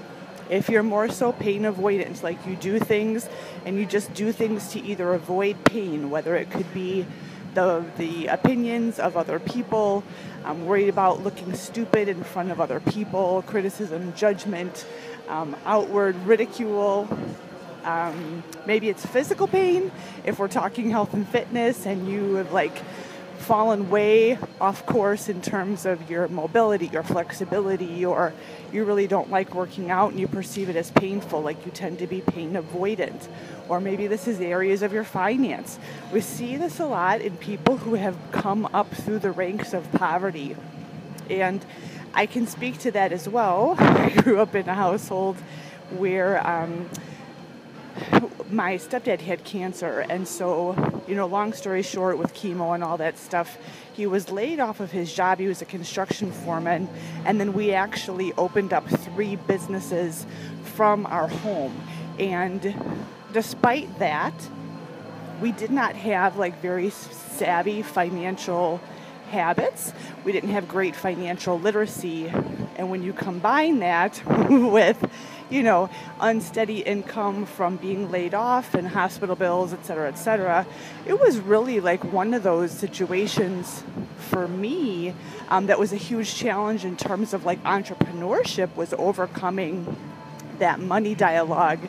if you're more so pain avoidance, like you do things and you just do things to either avoid pain, whether it could be the, the opinions of other people, I'm worried about looking stupid in front of other people, criticism, judgment, um, outward ridicule. Um, maybe it's physical pain. If we're talking health and fitness and you have like fallen way off course in terms of your mobility, your flexibility, or you really don't like working out and you perceive it as painful, like you tend to be pain avoidant. Or maybe this is areas of your finance. We see this a lot in people who have come up through the ranks of poverty. And I can speak to that as well. I grew up in a household where um, my stepdad had cancer, and so, you know, long story short, with chemo and all that stuff, he was laid off of his job. He was a construction foreman, and then we actually opened up three businesses from our home. And despite that, we did not have like very savvy financial habits. We didn't have great financial literacy. And when you combine that with, you know, unsteady income from being laid off and hospital bills, et cetera, et cetera, it was really like one of those situations for me um, that was a huge challenge in terms of like entrepreneurship was overcoming that money dialogue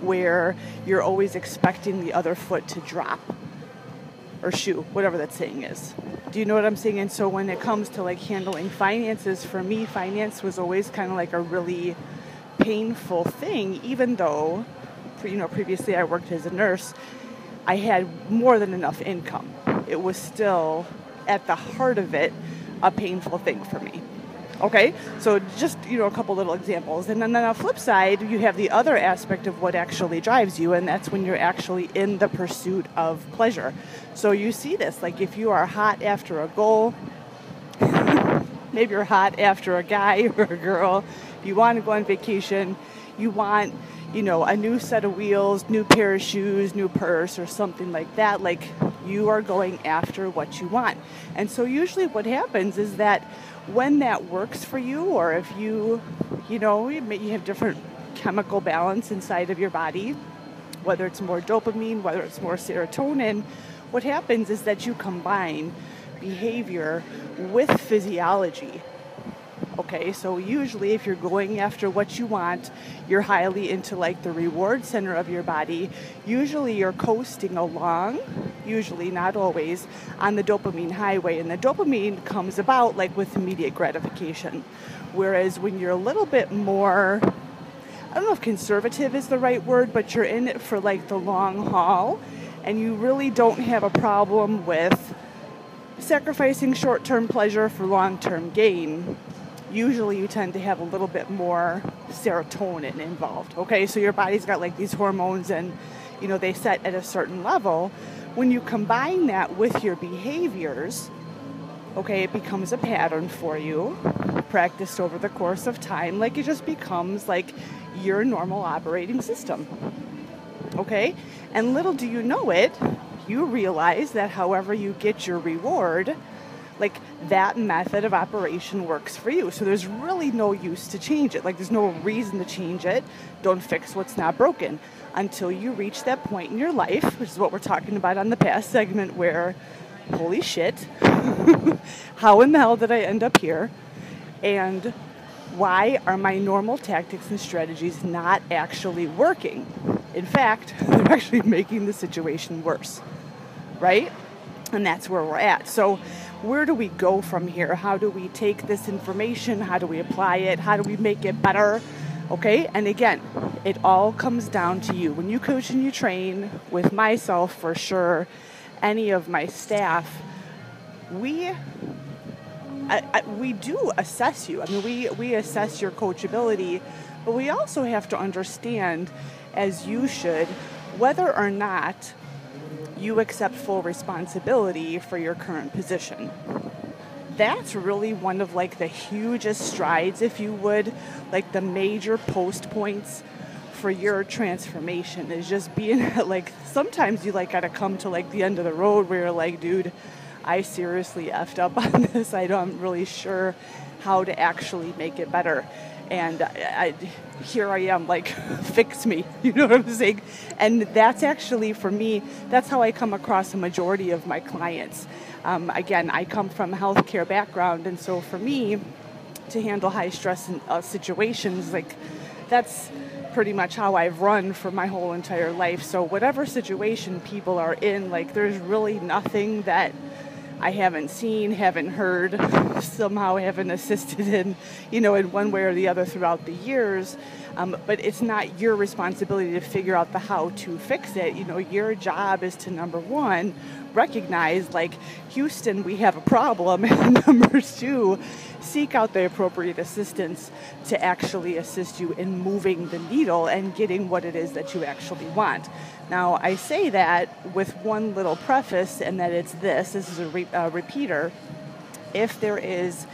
where you're always expecting the other foot to drop or shoe, whatever that saying is. Do you know what I'm saying? And so when it comes to like handling finances, for me, finance was always kind of like a really painful thing, even though, you know, previously I worked as a nurse, I had more than enough income. It was still, at the heart of it, a painful thing for me. Okay, so just you know a couple little examples, and then on the flip side, you have the other aspect of what actually drives you, and that's when you're actually in the pursuit of pleasure. So you see this, like if you are hot after a goal, maybe you're hot after a guy or a girl, you want to go on vacation, you want you know a new set of wheels, new pair of shoes, new purse, or something like that. Like you are going after what you want, and so usually what happens is that when that works for you, or if you, you know, you have different chemical balance inside of your body, whether it's more dopamine, whether it's more serotonin, what happens is that you combine behavior with physiology. Okay, so usually if you're going after what you want, you're highly into like the reward center of your body. Usually you're coasting along, usually not always, on the dopamine highway. And the dopamine comes about like with immediate gratification. Whereas when you're a little bit more, I don't know if conservative is the right word, but you're in it for like the long haul and you really don't have a problem with sacrificing short term pleasure for long term gain usually you tend to have a little bit more serotonin involved. Okay, so your body's got like these hormones and you know they set at a certain level. When you combine that with your behaviors, okay, it becomes a pattern for you, practiced over the course of time. Like it just becomes like your normal operating system. Okay? And little do you know it, you realize that however you get your reward, like that method of operation works for you. So there's really no use to change it. Like there's no reason to change it. Don't fix what's not broken until you reach that point in your life, which is what we're talking about on the past segment where holy shit, how in the hell did I end up here? And why are my normal tactics and strategies not actually working? In fact, they're actually making the situation worse. Right? And that's where we're at. So where do we go from here? How do we take this information? How do we apply it? How do we make it better? Okay, and again, it all comes down to you. When you coach and you train with myself for sure, any of my staff, we I, I, we do assess you. I mean, we, we assess your coachability, but we also have to understand, as you should, whether or not you accept full responsibility for your current position. That's really one of like the hugest strides, if you would, like the major post points for your transformation is just being like sometimes you like gotta come to like the end of the road where you're like, dude, I seriously effed up on this. I don't, I'm really sure how to actually make it better and I, I, here I am, like, fix me. You know what I'm saying? And that's actually, for me, that's how I come across a majority of my clients. Um, again, I come from a healthcare background, and so for me, to handle high stress uh, situations, like, that's pretty much how I've run for my whole entire life. So, whatever situation people are in, like, there's really nothing that I haven't seen, haven't heard, somehow haven't assisted in, you know, in one way or the other throughout the years. Um, but it's not your responsibility to figure out the how to fix it. You know, your job is to number one, recognize like Houston, we have a problem, and number two, seek out the appropriate assistance to actually assist you in moving the needle and getting what it is that you actually want. Now, I say that with one little preface, and that it's this this is a re- repeater. If there is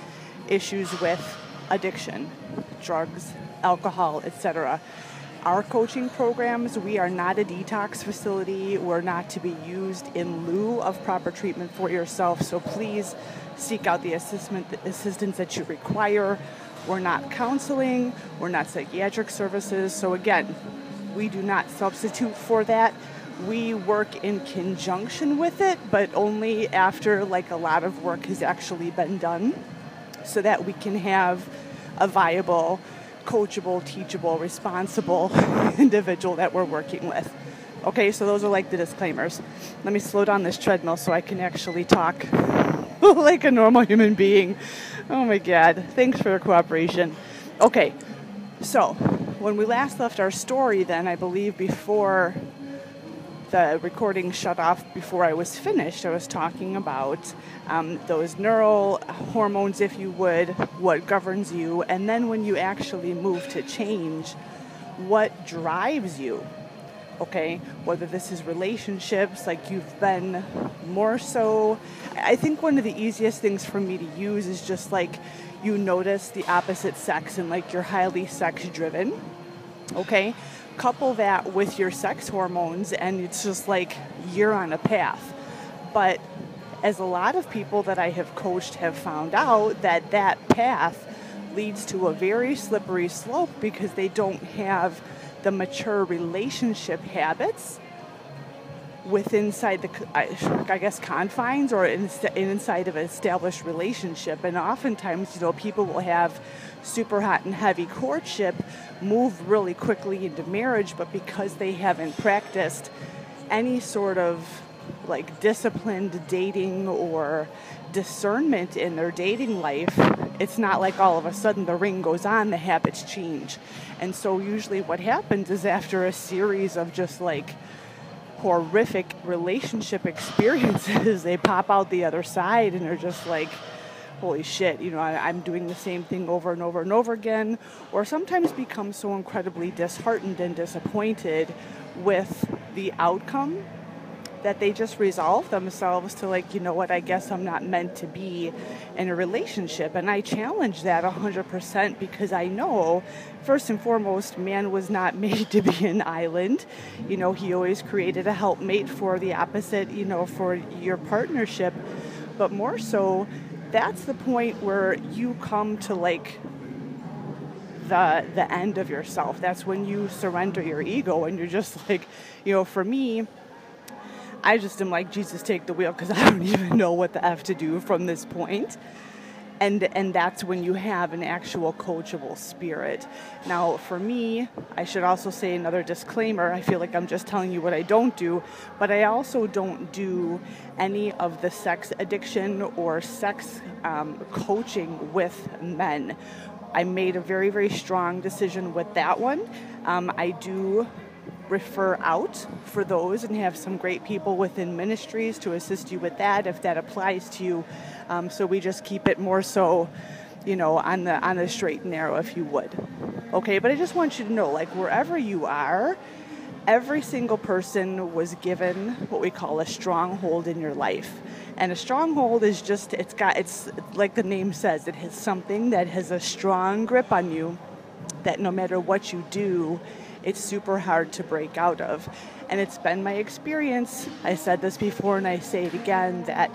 issues with addiction, drugs, alcohol, etc., our coaching programs, we are not a detox facility. We're not to be used in lieu of proper treatment for yourself. So please seek out the assistance that you require. We're not counseling, we're not psychiatric services. So again, we do not substitute for that. We work in conjunction with it, but only after like a lot of work has actually been done so that we can have a viable, coachable, teachable, responsible individual that we're working with. Okay, so those are like the disclaimers. Let me slow down this treadmill so I can actually talk like a normal human being. Oh my god. Thanks for your cooperation. Okay, so when we last left our story, then I believe before the recording shut off before I was finished, I was talking about um, those neural hormones, if you would, what governs you, and then when you actually move to change, what drives you okay? Whether this is relationships like you've been more so. I think one of the easiest things for me to use is just like you notice the opposite sex and like you're highly sex driven okay? Couple that with your sex hormones and it's just like you're on a path. But as a lot of people that i have coached have found out that that path leads to a very slippery slope because they don't have the mature relationship habits with inside the I guess confines or inside of an established relationship and oftentimes you know people will have super hot and heavy courtship move really quickly into marriage but because they haven't practiced any sort of like disciplined dating or discernment in their dating life, it's not like all of a sudden the ring goes on, the habits change. And so, usually, what happens is after a series of just like horrific relationship experiences, they pop out the other side and they're just like, holy shit, you know, I, am doing the same thing over and over and over again, or sometimes become so incredibly disheartened and disappointed with the outcome that they just resolve themselves to like you know what i guess i'm not meant to be in a relationship. And i challenge that 100% because i know first and foremost man was not made to be an island. You know he always created a helpmate for the opposite you know for your partnership. But more so that's the point where you come to like the the end of yourself. That's when you surrender your ego and you're just like you know for me I just am like, Jesus, take the wheel because I don't even know what the F to do from this point. And, and that's when you have an actual coachable spirit. Now, for me, I should also say another disclaimer. I feel like I'm just telling you what I don't do, but I also don't do any of the sex addiction or sex um, coaching with men. I made a very, very strong decision with that one. Um, I do refer out for those and have some great people within ministries to assist you with that if that applies to you. Um, so we just keep it more so, you know, on the on the straight and narrow, if you would. Okay, but I just want you to know, like wherever you are, every single person was given what we call a stronghold in your life. And a stronghold is just it's got it's like the name says, it has something that has a strong grip on you that no matter what you do, it's super hard to break out of. And it's been my experience, I said this before and I say it again, that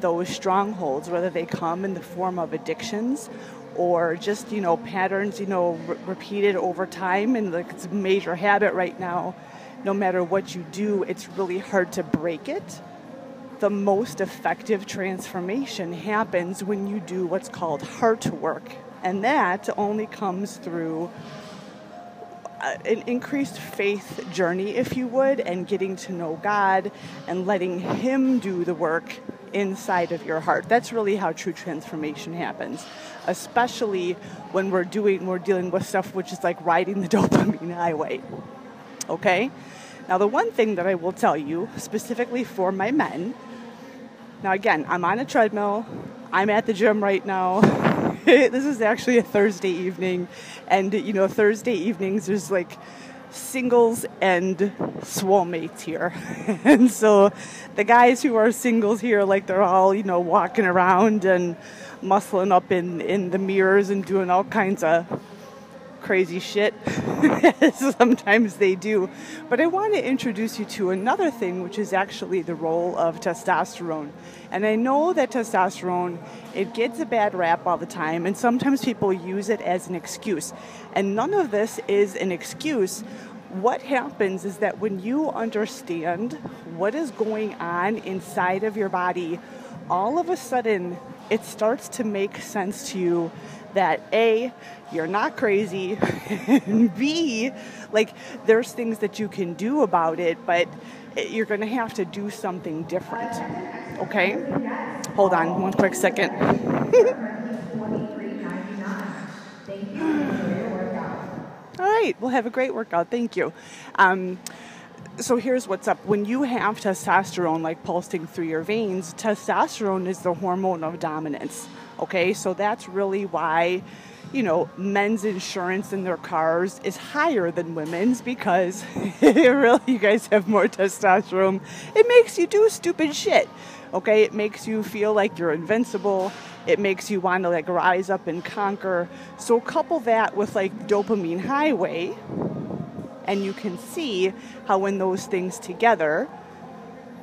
those strongholds, whether they come in the form of addictions or just, you know, patterns, you know, re- repeated over time, and like it's a major habit right now, no matter what you do, it's really hard to break it. The most effective transformation happens when you do what's called heart work. And that only comes through an increased faith journey, if you would, and getting to know God and letting Him do the work inside of your heart. That's really how true transformation happens. especially when we're doing we're dealing with stuff which is like riding the dopamine highway. Okay? Now the one thing that I will tell you specifically for my men now again, I'm on a treadmill. I'm at the gym right now. this is actually a Thursday evening and you know Thursday evenings there's like singles and swole mates here. and so the guys who are singles here, like they're all, you know, walking around and muscling up in, in the mirrors and doing all kinds of crazy shit. Sometimes they do. But I want to introduce you to another thing, which is actually the role of testosterone. And I know that testosterone, it gets a bad rap all the time, and sometimes people use it as an excuse. And none of this is an excuse. What happens is that when you understand what is going on inside of your body, all of a sudden it starts to make sense to you that A, you're not crazy, and B, like there's things that you can do about it, but you're going to have to do something different. Okay? Hold on one quick second. All right, we'll have a great workout. Thank you. Um, so here's what's up. When you have testosterone like pulsing through your veins, testosterone is the hormone of dominance. Okay, so that's really why, you know, men's insurance in their cars is higher than women's because really you guys have more testosterone. It makes you do stupid shit. Okay, it makes you feel like you're invincible. It makes you want to like rise up and conquer. So couple that with like dopamine highway, and you can see how when those things together,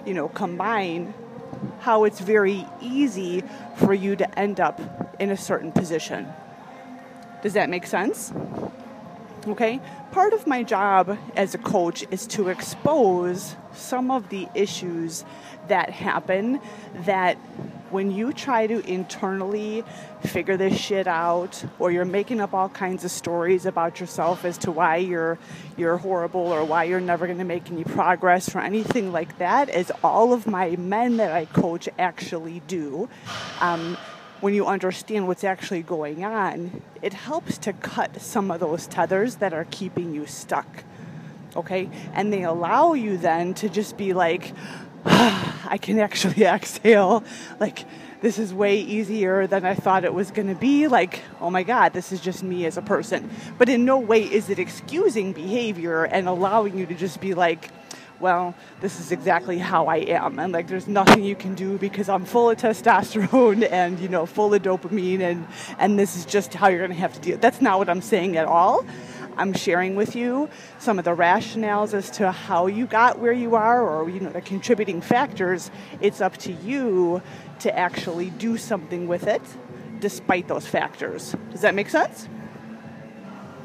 you know, combine, how it's very easy for you to end up in a certain position. Does that make sense? Okay? Part of my job as a coach is to expose some of the issues that happen that when you try to internally figure this shit out or you're making up all kinds of stories about yourself as to why you're you're horrible or why you're never going to make any progress or anything like that is all of my men that I coach actually do. Um, when you understand what's actually going on it helps to cut some of those tethers that are keeping you stuck okay? And they allow you then to just be like I can actually exhale. Like, this is way easier than I thought it was going to be. Like, oh my God, this is just me as a person. But in no way is it excusing behavior and allowing you to just be like, well, this is exactly how I am. And like, there's nothing you can do because I'm full of testosterone and, you know, full of dopamine and, and this is just how you're going to have to deal. That's not what I'm saying at all. I'm sharing with you some of the rationales as to how you got where you are or you know the contributing factors. It's up to you to actually do something with it despite those factors. Does that make sense?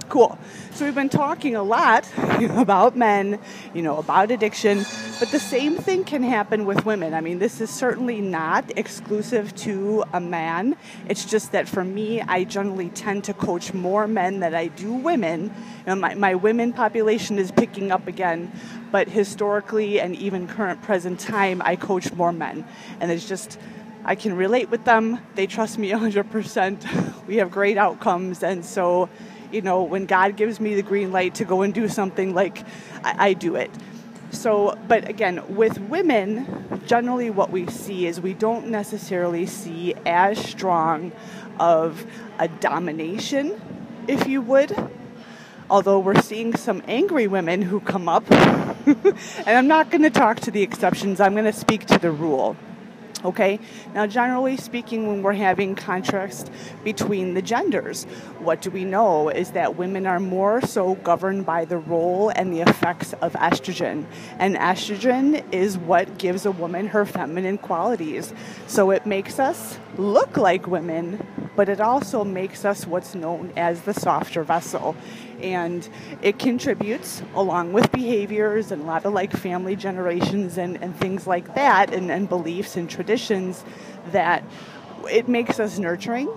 Cool. So we've been talking a lot about men, you know, about addiction, but the same thing can happen with women. I mean, this is certainly not exclusive to a man. It's just that for me, I generally tend to coach more men than I do women. You know, my, my women population is picking up again, but historically and even current present time, I coach more men. And it's just, I can relate with them. They trust me 100%. We have great outcomes. And so, you know, when God gives me the green light to go and do something, like I, I do it. So, but again, with women, generally what we see is we don't necessarily see as strong of a domination, if you would. Although we're seeing some angry women who come up. and I'm not going to talk to the exceptions, I'm going to speak to the rule. Okay, now generally speaking, when we're having contrast between the genders, what do we know is that women are more so governed by the role and the effects of estrogen. And estrogen is what gives a woman her feminine qualities. So it makes us look like women, but it also makes us what's known as the softer vessel and it contributes along with behaviors and a lot of like family generations and, and things like that and, and beliefs and traditions that it makes us nurturing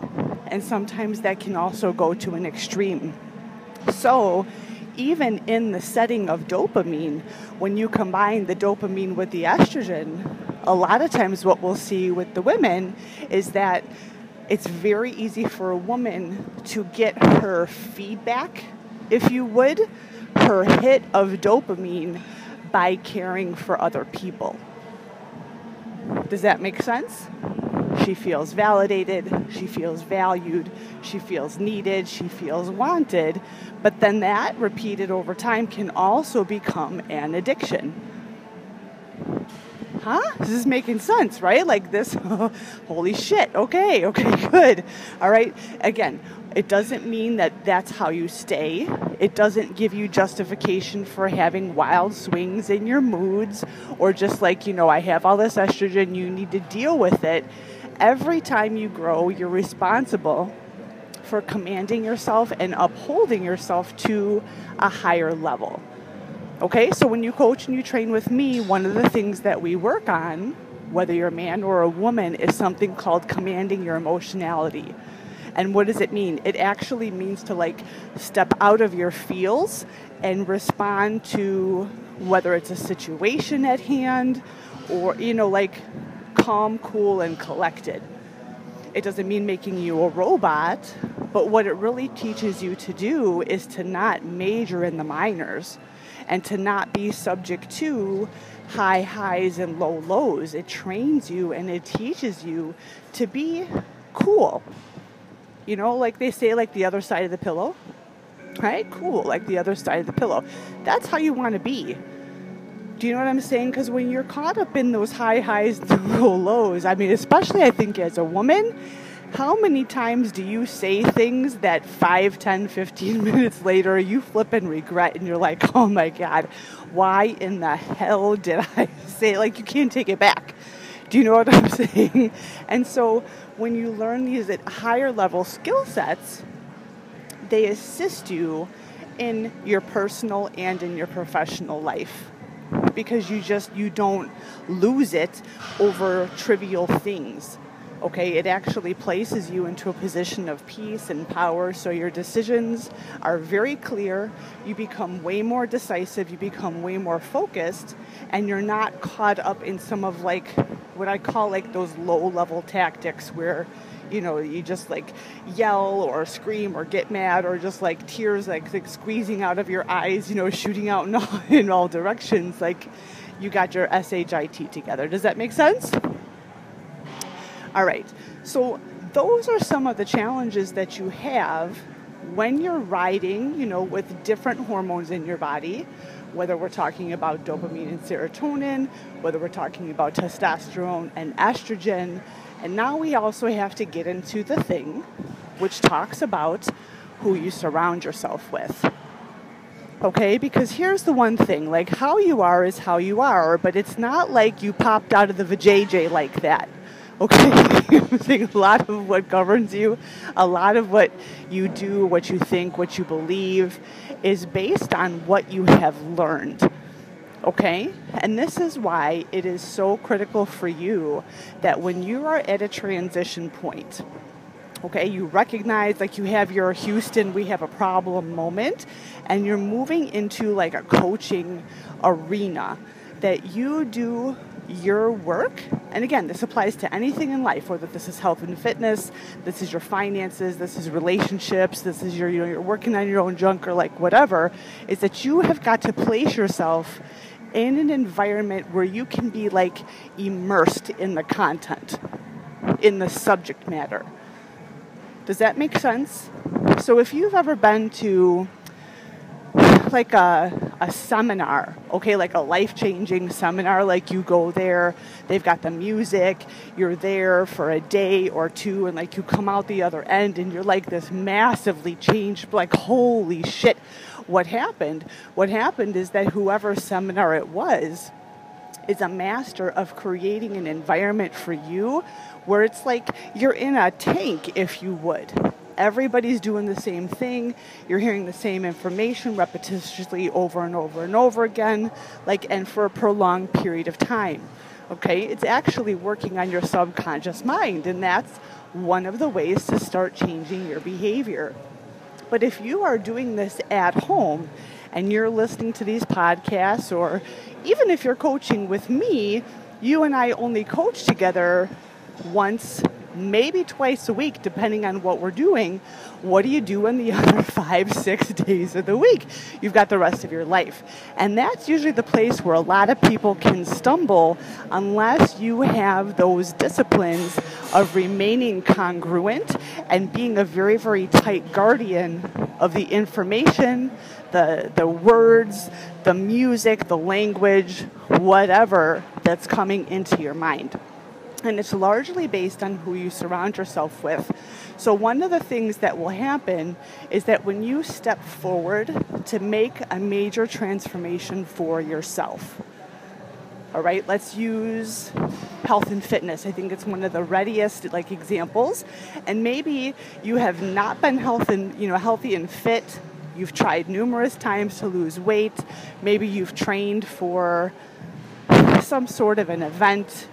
and sometimes that can also go to an extreme. So even in the setting of dopamine when you combine the dopamine with the estrogen a lot of times what we'll see with the women is that it's very easy for a woman to get her feedback, if you would, her hit of dopamine by caring for other people. Does that make sense? She feels validated, she feels valued, she feels needed, she feels wanted, but then that repeated over time can also become an addiction. Huh? This is making sense, right? Like this, holy shit, okay, okay, good. All right, again, it doesn't mean that that's how you stay. It doesn't give you justification for having wild swings in your moods or just like, you know, I have all this estrogen, you need to deal with it. Every time you grow, you're responsible for commanding yourself and upholding yourself to a higher level. Okay, so when you coach and you train with me, one of the things that we work on, whether you're a man or a woman, is something called commanding your emotionality. And what does it mean? It actually means to like step out of your feels and respond to whether it's a situation at hand or, you know, like calm, cool, and collected. It doesn't mean making you a robot, but what it really teaches you to do is to not major in the minors and to not be subject to high highs and low lows. It trains you and it teaches you to be cool you know, like they say, like the other side of the pillow. Right? Cool, like the other side of the pillow. That's how you want to be. Do you know what I'm saying? Because when you're caught up in those high highs and low lows, I mean, especially I think as a woman, how many times do you say things that 5, 10, 15 minutes later you flip and regret and you're like, oh my God, why in the hell did I say? Like, you can't take it back. Do you know what I'm saying? And so when you learn these higher level skill sets, they assist you in your personal and in your professional life because you just you don't lose it over trivial things okay it actually places you into a position of peace and power so your decisions are very clear you become way more decisive you become way more focused and you're not caught up in some of like what I call like those low level tactics where you know you just like yell or scream or get mad or just like tears like, like squeezing out of your eyes you know shooting out in all, in all directions like you got your shit together. Does that make sense all right so those are some of the challenges that you have when you're riding you know with different hormones in your body whether we're talking about dopamine and serotonin, whether we're talking about testosterone and estrogen. And now we also have to get into the thing which talks about who you surround yourself with. Okay, because here's the one thing like, how you are is how you are, but it's not like you popped out of the vajayjay like that. Okay, a lot of what governs you, a lot of what you do, what you think, what you believe, is based on what you have learned. Okay? And this is why it is so critical for you that when you are at a transition point, okay, you recognize like you have your Houston, we have a problem moment, and you're moving into like a coaching arena, that you do your work. And again, this applies to anything in life, whether this is health and fitness, this is your finances, this is relationships, this is your, you know, you're working on your own junk or like whatever, is that you have got to place yourself in an environment where you can be like immersed in the content, in the subject matter. Does that make sense? So if you've ever been to like a, a seminar, okay, like a life changing seminar. Like you go there, they've got the music, you're there for a day or two, and like you come out the other end and you're like this massively changed, like, holy shit, what happened? What happened is that whoever seminar it was is a master of creating an environment for you where it's like you're in a tank, if you would everybody's doing the same thing. You're hearing the same information repetitiously over and over and over again, like, and for a prolonged period of time. Okay, it's actually working on your subconscious mind, and that's one of the ways to start changing your behavior. But if you are doing this at home and you're listening to these podcasts, or even if you're coaching with me, you and I only coach together once maybe twice a week, depending on what we're doing. What do you do in the other five, six days of the week? You've got the rest of your life. And that's usually the place where a lot of people can stumble unless you have those disciplines of remaining congruent and being a very, very tight guardian of the information, the, the words, the music, the language, whatever that's coming into your mind. And it's largely based on who you surround yourself with. So, one of the things that will happen is that when you step forward to make a major transformation for yourself, all right, let's use health and fitness. I think it's one of the readiest like examples. And maybe you have not been health and you know healthy and fit. You've tried numerous times to lose weight. Maybe you've trained for some sort of an event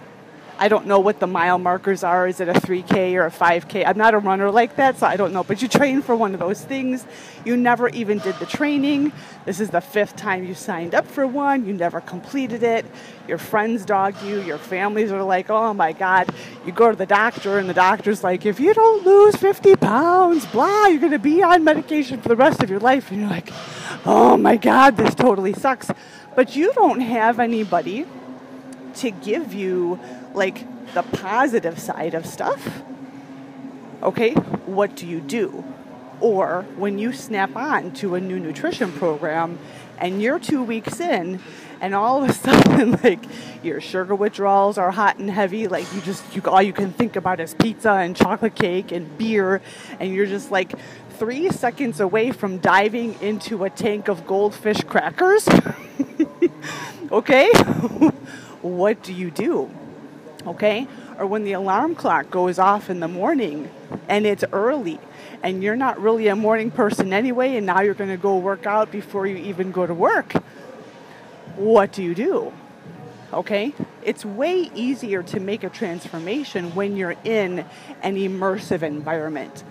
I don't know what the mile markers are. Is it a 3K or a 5K? I'm not a runner like that, so I don't know. But you train for one of those things. You never even did the training. This is the fifth time you signed up for one. You never completed it. Your friends dog you. Your families are like, oh my God. You go to the doctor, and the doctor's like, if you don't lose 50 pounds, blah, you're going to be on medication for the rest of your life. And you're like, oh my God, this totally sucks. But you don't have anybody to give you like the positive side of stuff, okay, what do you do? Or when you snap on to a new nutrition program and you're two weeks in and all of a sudden like your sugar withdrawals are hot and heavy like you just you all you can think about is pizza and chocolate cake and beer and you're just like three seconds away from diving into a tank of goldfish crackers? Okay? What do you do okay? Or when the alarm clock goes off in the morning and it's early and you're not really a morning person anyway, and now you're going to go work out before you even go to work, what do you do? Okay? It's way easier to make a transformation when you're in an immersive environment.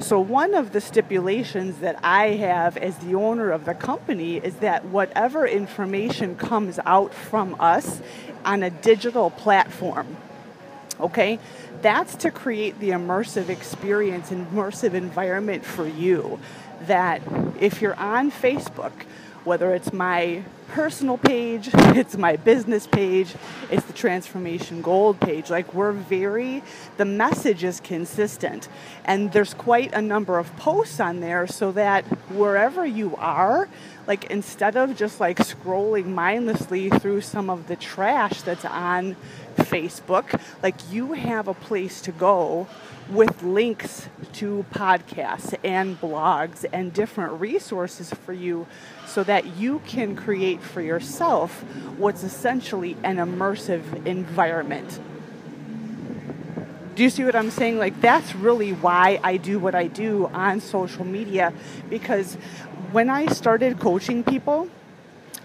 So, one of the stipulations that I have as the owner of the company is that whatever information comes out from us on a digital platform. Okay? That's to create the immersive experience, immersive environment for you. That if you're on Facebook, whether it's my personal page, it's my business page, it's the transformation gold page. Like we're very, the message is consistent. And there's quite a number of posts on there so that wherever you are, like instead of just like scrolling mindlessly through some of the trash that's on Facebook, like you have a place to go with links to podcasts and blogs and different resources for you so that you can create for yourself what's essentially an immersive environment. Do you see what I'm saying? Like, that's really why I do what I do on social media because when I started coaching people,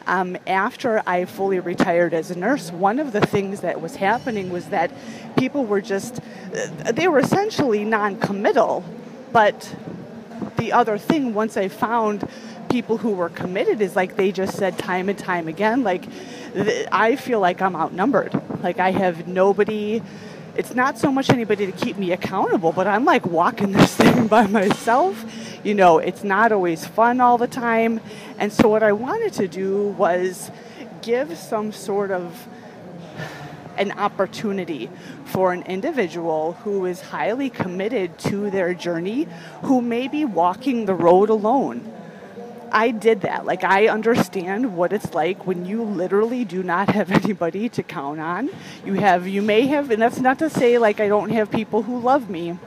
um, after I fully retired as a nurse, one of the things that was happening was that people were just, uh, they were essentially non committal. But the other thing, once I found people who were committed, is like they just said time and time again, like, I feel like I'm outnumbered. Like, I have nobody it's not so much anybody to keep me accountable, but I'm like walking this thing by myself. You know, it's not always fun all the time. And so, what I wanted to do was give some sort of an opportunity for an individual who is highly committed to their journey, who may be walking the road alone I did that. Like, I understand what it's like when you literally do not have anybody to count on. You have, you may have, and that's not to say like I don't have people who love me.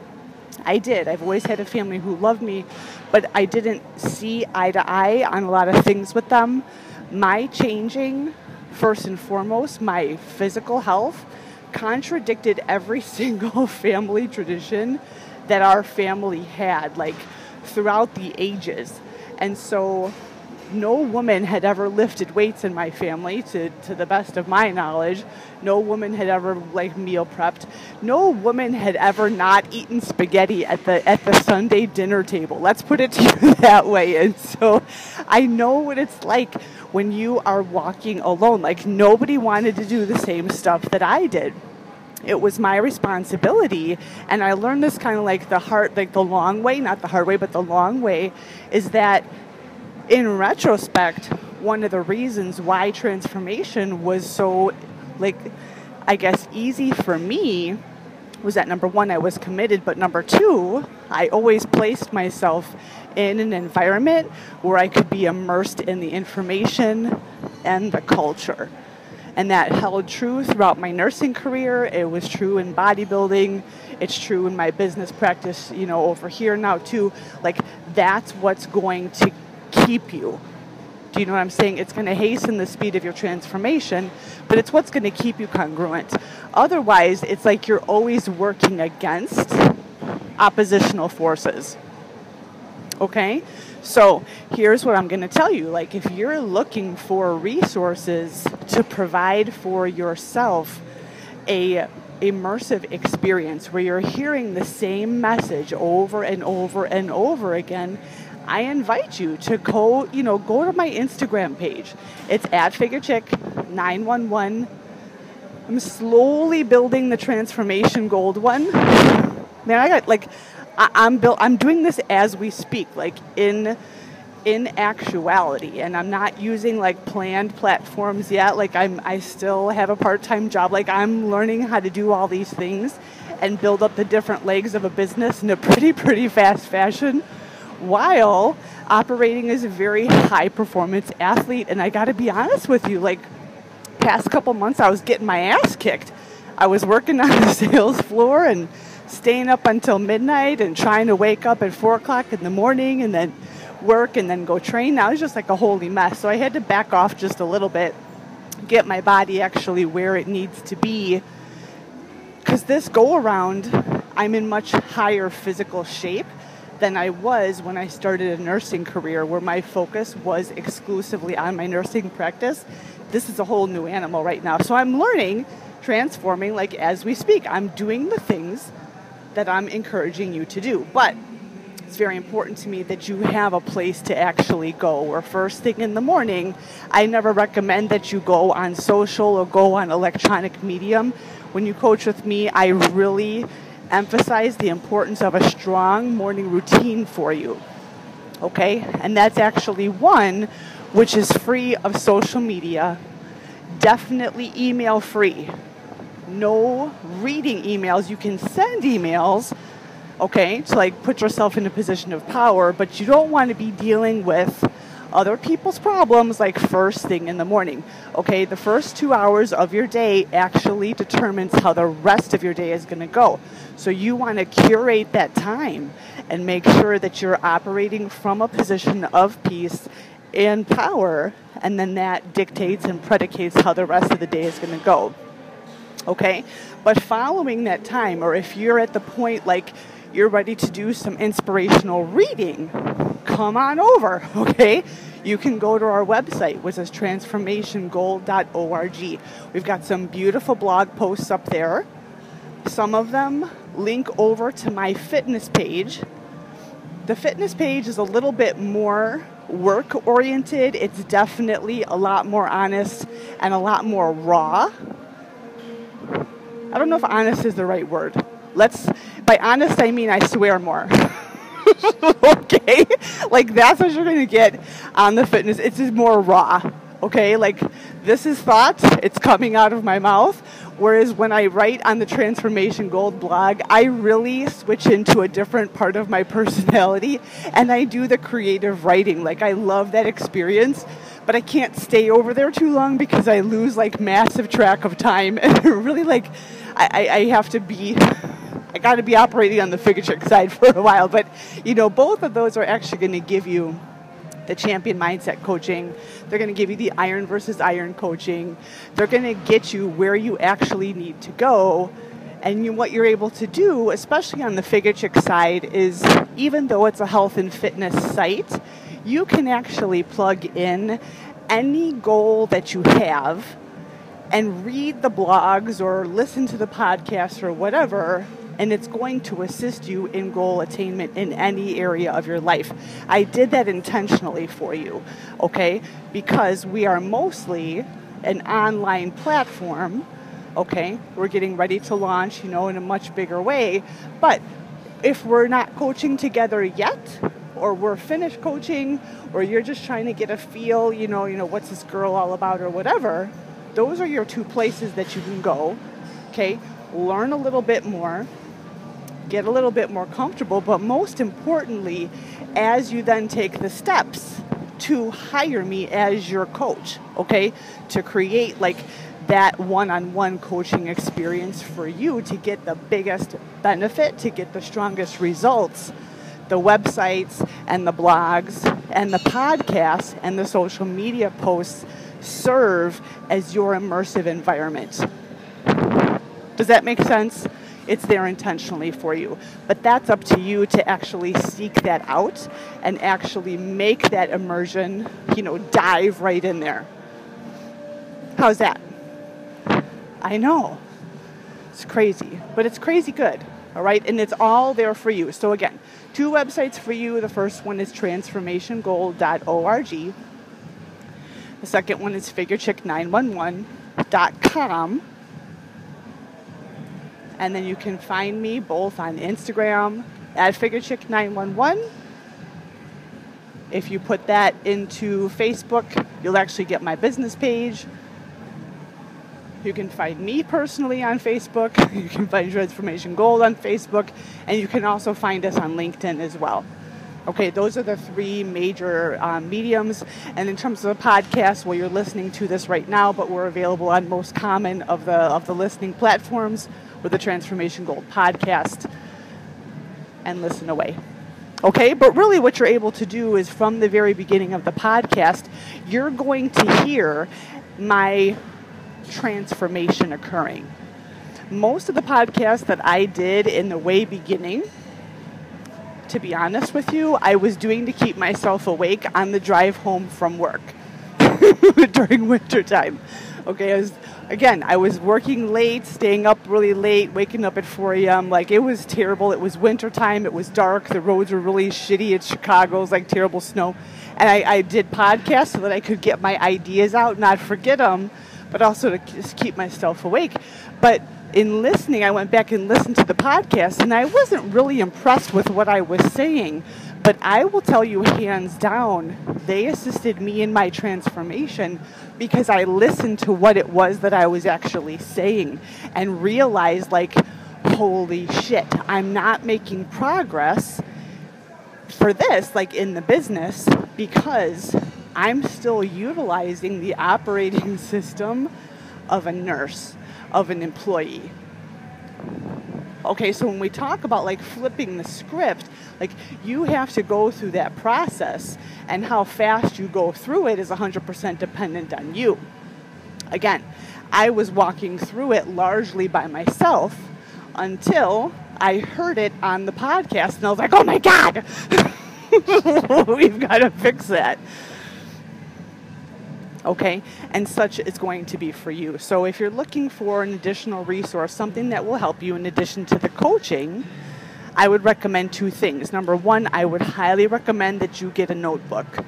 I did. I've always had a family who loved me, but I didn't see eye to eye on a lot of things with them. My changing, first and foremost, my physical health contradicted every single family tradition that our family had, like throughout the ages. And so no woman had ever lifted weights in my family to, to the best of my knowledge. No woman had ever like meal prepped. No woman had ever not eaten spaghetti at the at the sunday dinner table. Let's put it to you that way. And so i know what it's like when you are walking alone. Like nobody wanted to do the same stuff that i did it was my responsibility. And i learned this kind of like the hard like the long way not the hard way but the long way is that in retrospect one of the reasons why transformation was so like i guess easy for me was that number one i was committed but number two i always placed myself in an environment where i could be immersed in the information and the culture and that held true throughout my nursing career. It was true in bodybuilding. It's true in my business practice, you know, over here now too. Like that's what's going to keep you. Do you know what I'm saying? It's going to hasten the speed of your transformation, but it's what's going to keep you congruent. Otherwise, it's like you're always working against oppositional forces. Okay? So here's what I'm going to tell you. Like, if you're looking for resources to provide for yourself a immersive experience where you're hearing the same message over and over and over again, I invite you to go, you know, go to my Instagram page. It's at FigureChick911. I'm slowly building the transformation gold one. Man, I got like I, am built. I'm doing this as we speak, like in in actuality, and I'm not using like planned platforms yet. Like I'm, I still have a part-time job. Like I'm learning how to do all these things and build up the different legs of a business in a pretty, pretty fast fashion, while operating as a very high performance athlete. And I got to be honest with you, like past couple months, I was getting my ass kicked. I was working on the sales floor and staying up until midnight and trying to wake up at four o'clock in the morning and then work and then go train. Now it's just like a holy mess. So I had to back off just a little bit, get my body actually where it needs to be. Because this go around, I'm in much higher physical shape than I was when I started a nursing career where my focus was exclusively on my nursing practice. This is a whole new animal right now. So I'm learning, transforming like as we speak. I'm doing the things that I'm encouraging you to do. But it's very important to me that you have a place to actually go. Or first thing in the morning, I never recommend that you go on social or go on electronic medium. When you coach with me, I really emphasize the importance of a strong morning routine for you. Okay? And that's actually one which is free of social media, definitely email free no reading emails. You can send emails, okay, to like put yourself in a position of power, but you don't want to be dealing with other people's problems like first thing in the morning. Okay, the first two hours of your day actually determines how the rest of your day is going to go. So you want to curate that time and make sure that you're operating from a position of peace and power, and then that dictates and predicates how the rest of the day is going to go okay? But following that time, or if you're at the point like you're ready to do some inspirational reading, come on over, okay? You can go to our website, which is transformationgold.org. We've got some beautiful blog posts up there. Some of them link over to my fitness page. The fitness page is a little bit more work oriented. It's definitely a lot more honest and a lot more raw I don't know if honest is the right word. Let's, by honest, I mean I swear more. okay? Like that's what you're going to get on the fitness. It's just more raw. Okay? Like this is thought, it's coming out of my mouth. Whereas when I write on the Transformation Gold blog, I really switch into a different part of my personality and I do the creative writing. Like I love that experience but I can't stay over there too long because I lose like massive track of time and really like I, I have to be I got to be operating on the figure chick side for a while. But you know, both of those are actually going to give you the champion mindset coaching. They're going to give you the iron versus iron coaching. They're going to get you where you actually need to go. And you, what you're able to do, especially on the figure chick side, is even though it's a health and fitness site, you can actually plug in any goal that you have and read the blogs or listen to the podcast or whatever, and it's going to assist you in goal attainment in any area of your life. I did that intentionally for you, okay? Because we are mostly an online platform, Okay, we're getting ready to launch, you know, in a much bigger way. But if we're not coaching together yet, or we're finished coaching, or you're just trying to get a feel, you know, you know, what's this girl all about, or whatever, those are your two places that you can go. Okay, learn a little bit more, get a little bit more comfortable, but most importantly, as you then take the steps to hire me as your coach, okay, to create like that one on one coaching experience for you to get the biggest benefit, to get the strongest results. The websites and the blogs and the podcasts and the social media posts serve as your immersive environment. Does that make sense? It's there intentionally for you. But that's up to you to actually seek that out and actually make that immersion, you know, dive right in there. How's that? I know. It's crazy, but it's crazy good. All right, and it's all there for you. So, again, two websites for you. The first one is transformationgold.org. The second one is figurechick911.com. And then you can find me both on Instagram at figurechick911. If you put that into Facebook, you'll actually get my business page. You can find me personally on Facebook. You can find Transformation Gold on Facebook. And you can also find us on LinkedIn as well. Okay, those are the three major um, mediums. And in terms of the podcast, well, you're listening to this right now, but we're available on most common of the of the listening platforms with the Transformation Gold podcast. And listen away. Okay, but really, what you're able to do is from the very beginning of the podcast, you're going to hear my transformation occurring. Most of the podcasts that I did in the way beginning, to be honest with you, I was doing to keep myself awake on the drive home from work during winter time. Okay, I was again, I was working late, staying up really late, waking up at 4 a.m. Like it was terrible. It was winter time. It was dark. The roads were really shitty. It's Chicago. It was like terrible snow. And I, I did podcasts so that I could get my ideas out, not forget them but also to just keep myself awake. But in listening, I went back and listened to the podcast, and I wasn't really impressed with what I was saying. But I will tell you, hands down, they assisted me in my transformation because I listened to what it was that I was actually saying and realized, like, holy shit, I'm not making progress for this, like in the business, because I'm still utilizing the operating system of a nurse, of an employee. Okay, so when we talk about like flipping the script, like you have to go through that process, and how fast you go through it is 100% dependent on you. Again, I was walking through it largely by myself until I heard it on the podcast, and I was like, oh my God, we've got to fix that okay? And such is going to be for you. So if you're looking for an additional resource, something that will help you in addition to the coaching, I would recommend two things. Number one, I would highly recommend that you get a notebook.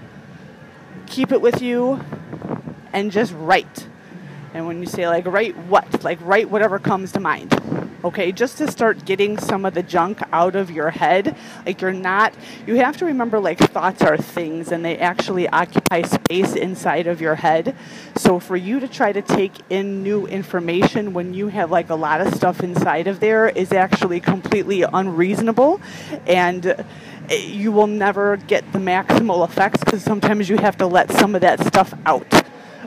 Keep it with you and just write. And when you say like write what? Like write whatever comes to mind okay? Just to start getting some of the junk out of your head. Like you're not, you have to remember like thoughts are things and they actually occupy space inside of your head. So for you to try to take in new information when you have like a lot of stuff inside of there is actually completely unreasonable and eh, you will never get the maximal effects because sometimes you have to let some of that stuff out.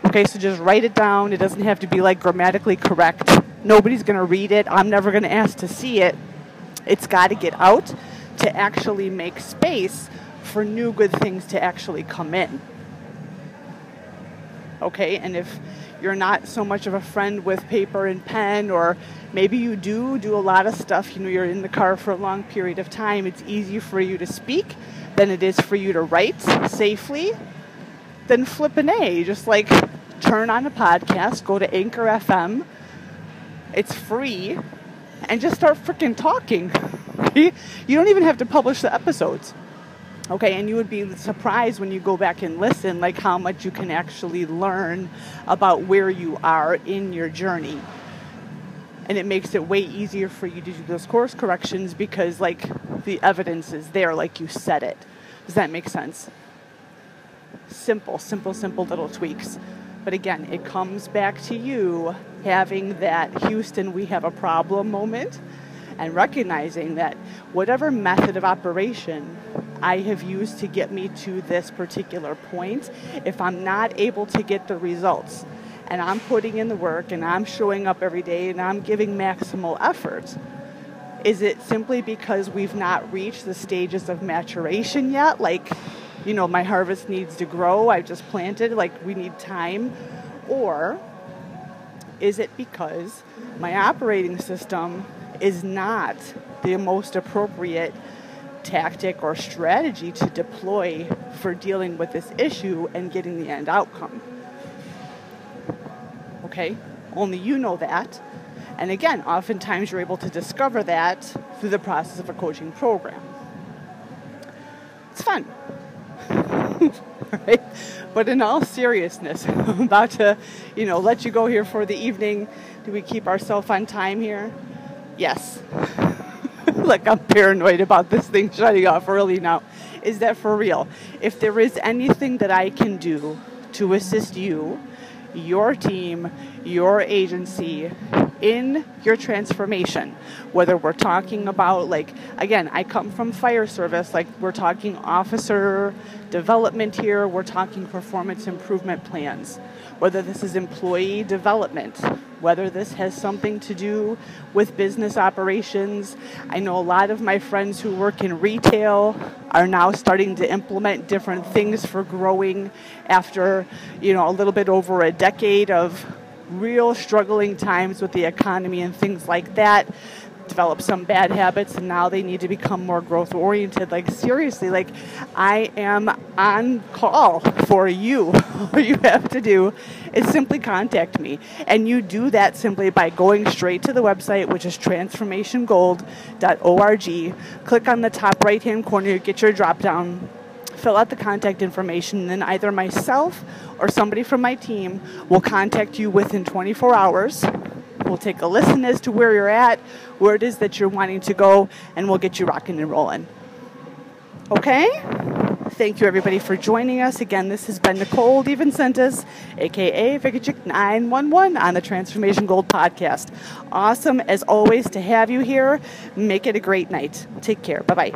Okay, so just write it down. It doesn't have to be like grammatically correct Nobody's going to read it. I'm never going to ask to see it. It's got to get out to actually make space for new good things to actually come in. Okay, and if you're not so much of a friend with paper and pen, or maybe you do do a lot of stuff, you know, you're in the car for a long period of time, it's easier for you to speak than it is for you to write safely, then flip an A. Just like turn on a podcast, go to Anchor FM, it's free, and just start freaking talking. you don't even have to publish the episodes. Okay, and you would be surprised when you go back and listen, like how much you can actually learn about where you are in your journey. and it makes it way easier for you to do those course corrections because like the evidence is there like you said it does that make sense simple simple simple little tweaks but again it comes back to you having that houston we have a problem moment and recognizing that whatever method of operation I have used to get me to this particular point, if I'm not able to get the results and I'm putting in the work and I'm showing up every day and I'm giving maximal effort, is it simply because we've not reached the stages of maturation yet? Like, you know, my harvest needs to grow, I've just planted, like, we need time? Or is it because my operating system is not the most appropriate tactic or strategy to deploy for dealing with this issue and getting the end outcome. Okay? Only you know that. And again, oftentimes you're able to discover that through the process of a coaching program. It's fun. But in all seriousness, I'm about to, you know, let you go here for the evening. Do we keep ourselves on time here? Yes. like I'm paranoid about this thing shutting off early now. Is that for real? If there is anything that I can do to assist you, your team, your agency in your transformation, whether we're talking about, like, again, I come from fire service, like, we're talking officer development here, we're talking performance improvement plans whether this is employee development, whether this has something to do with business operations. I know a lot of my friends who work in retail are now starting to implement different things for growing after, you know, a little bit over a decade of real struggling times with the economy and things like that develop some bad habits and now they need to become more growth oriented. Like, seriously, like, I am on call for you. All you have to do is simply contact me. And you do that simply by going straight to the website, which is transformationgold.org. Click on the top right hand corner, get your drop down fill out the contact information, and then either myself or somebody from my team will contact you within 24 hours We'll take a listen as to where you're at, where it is that you're wanting to go, and we'll get you rocking and rolling. Okay? Thank you, everybody, for joining us. Again, this has been Nicole DeVincentis, aka Figurechick 911 on the Transformation Gold podcast. Awesome, as always, to have you here. Make it a great night. Take care. Bye bye.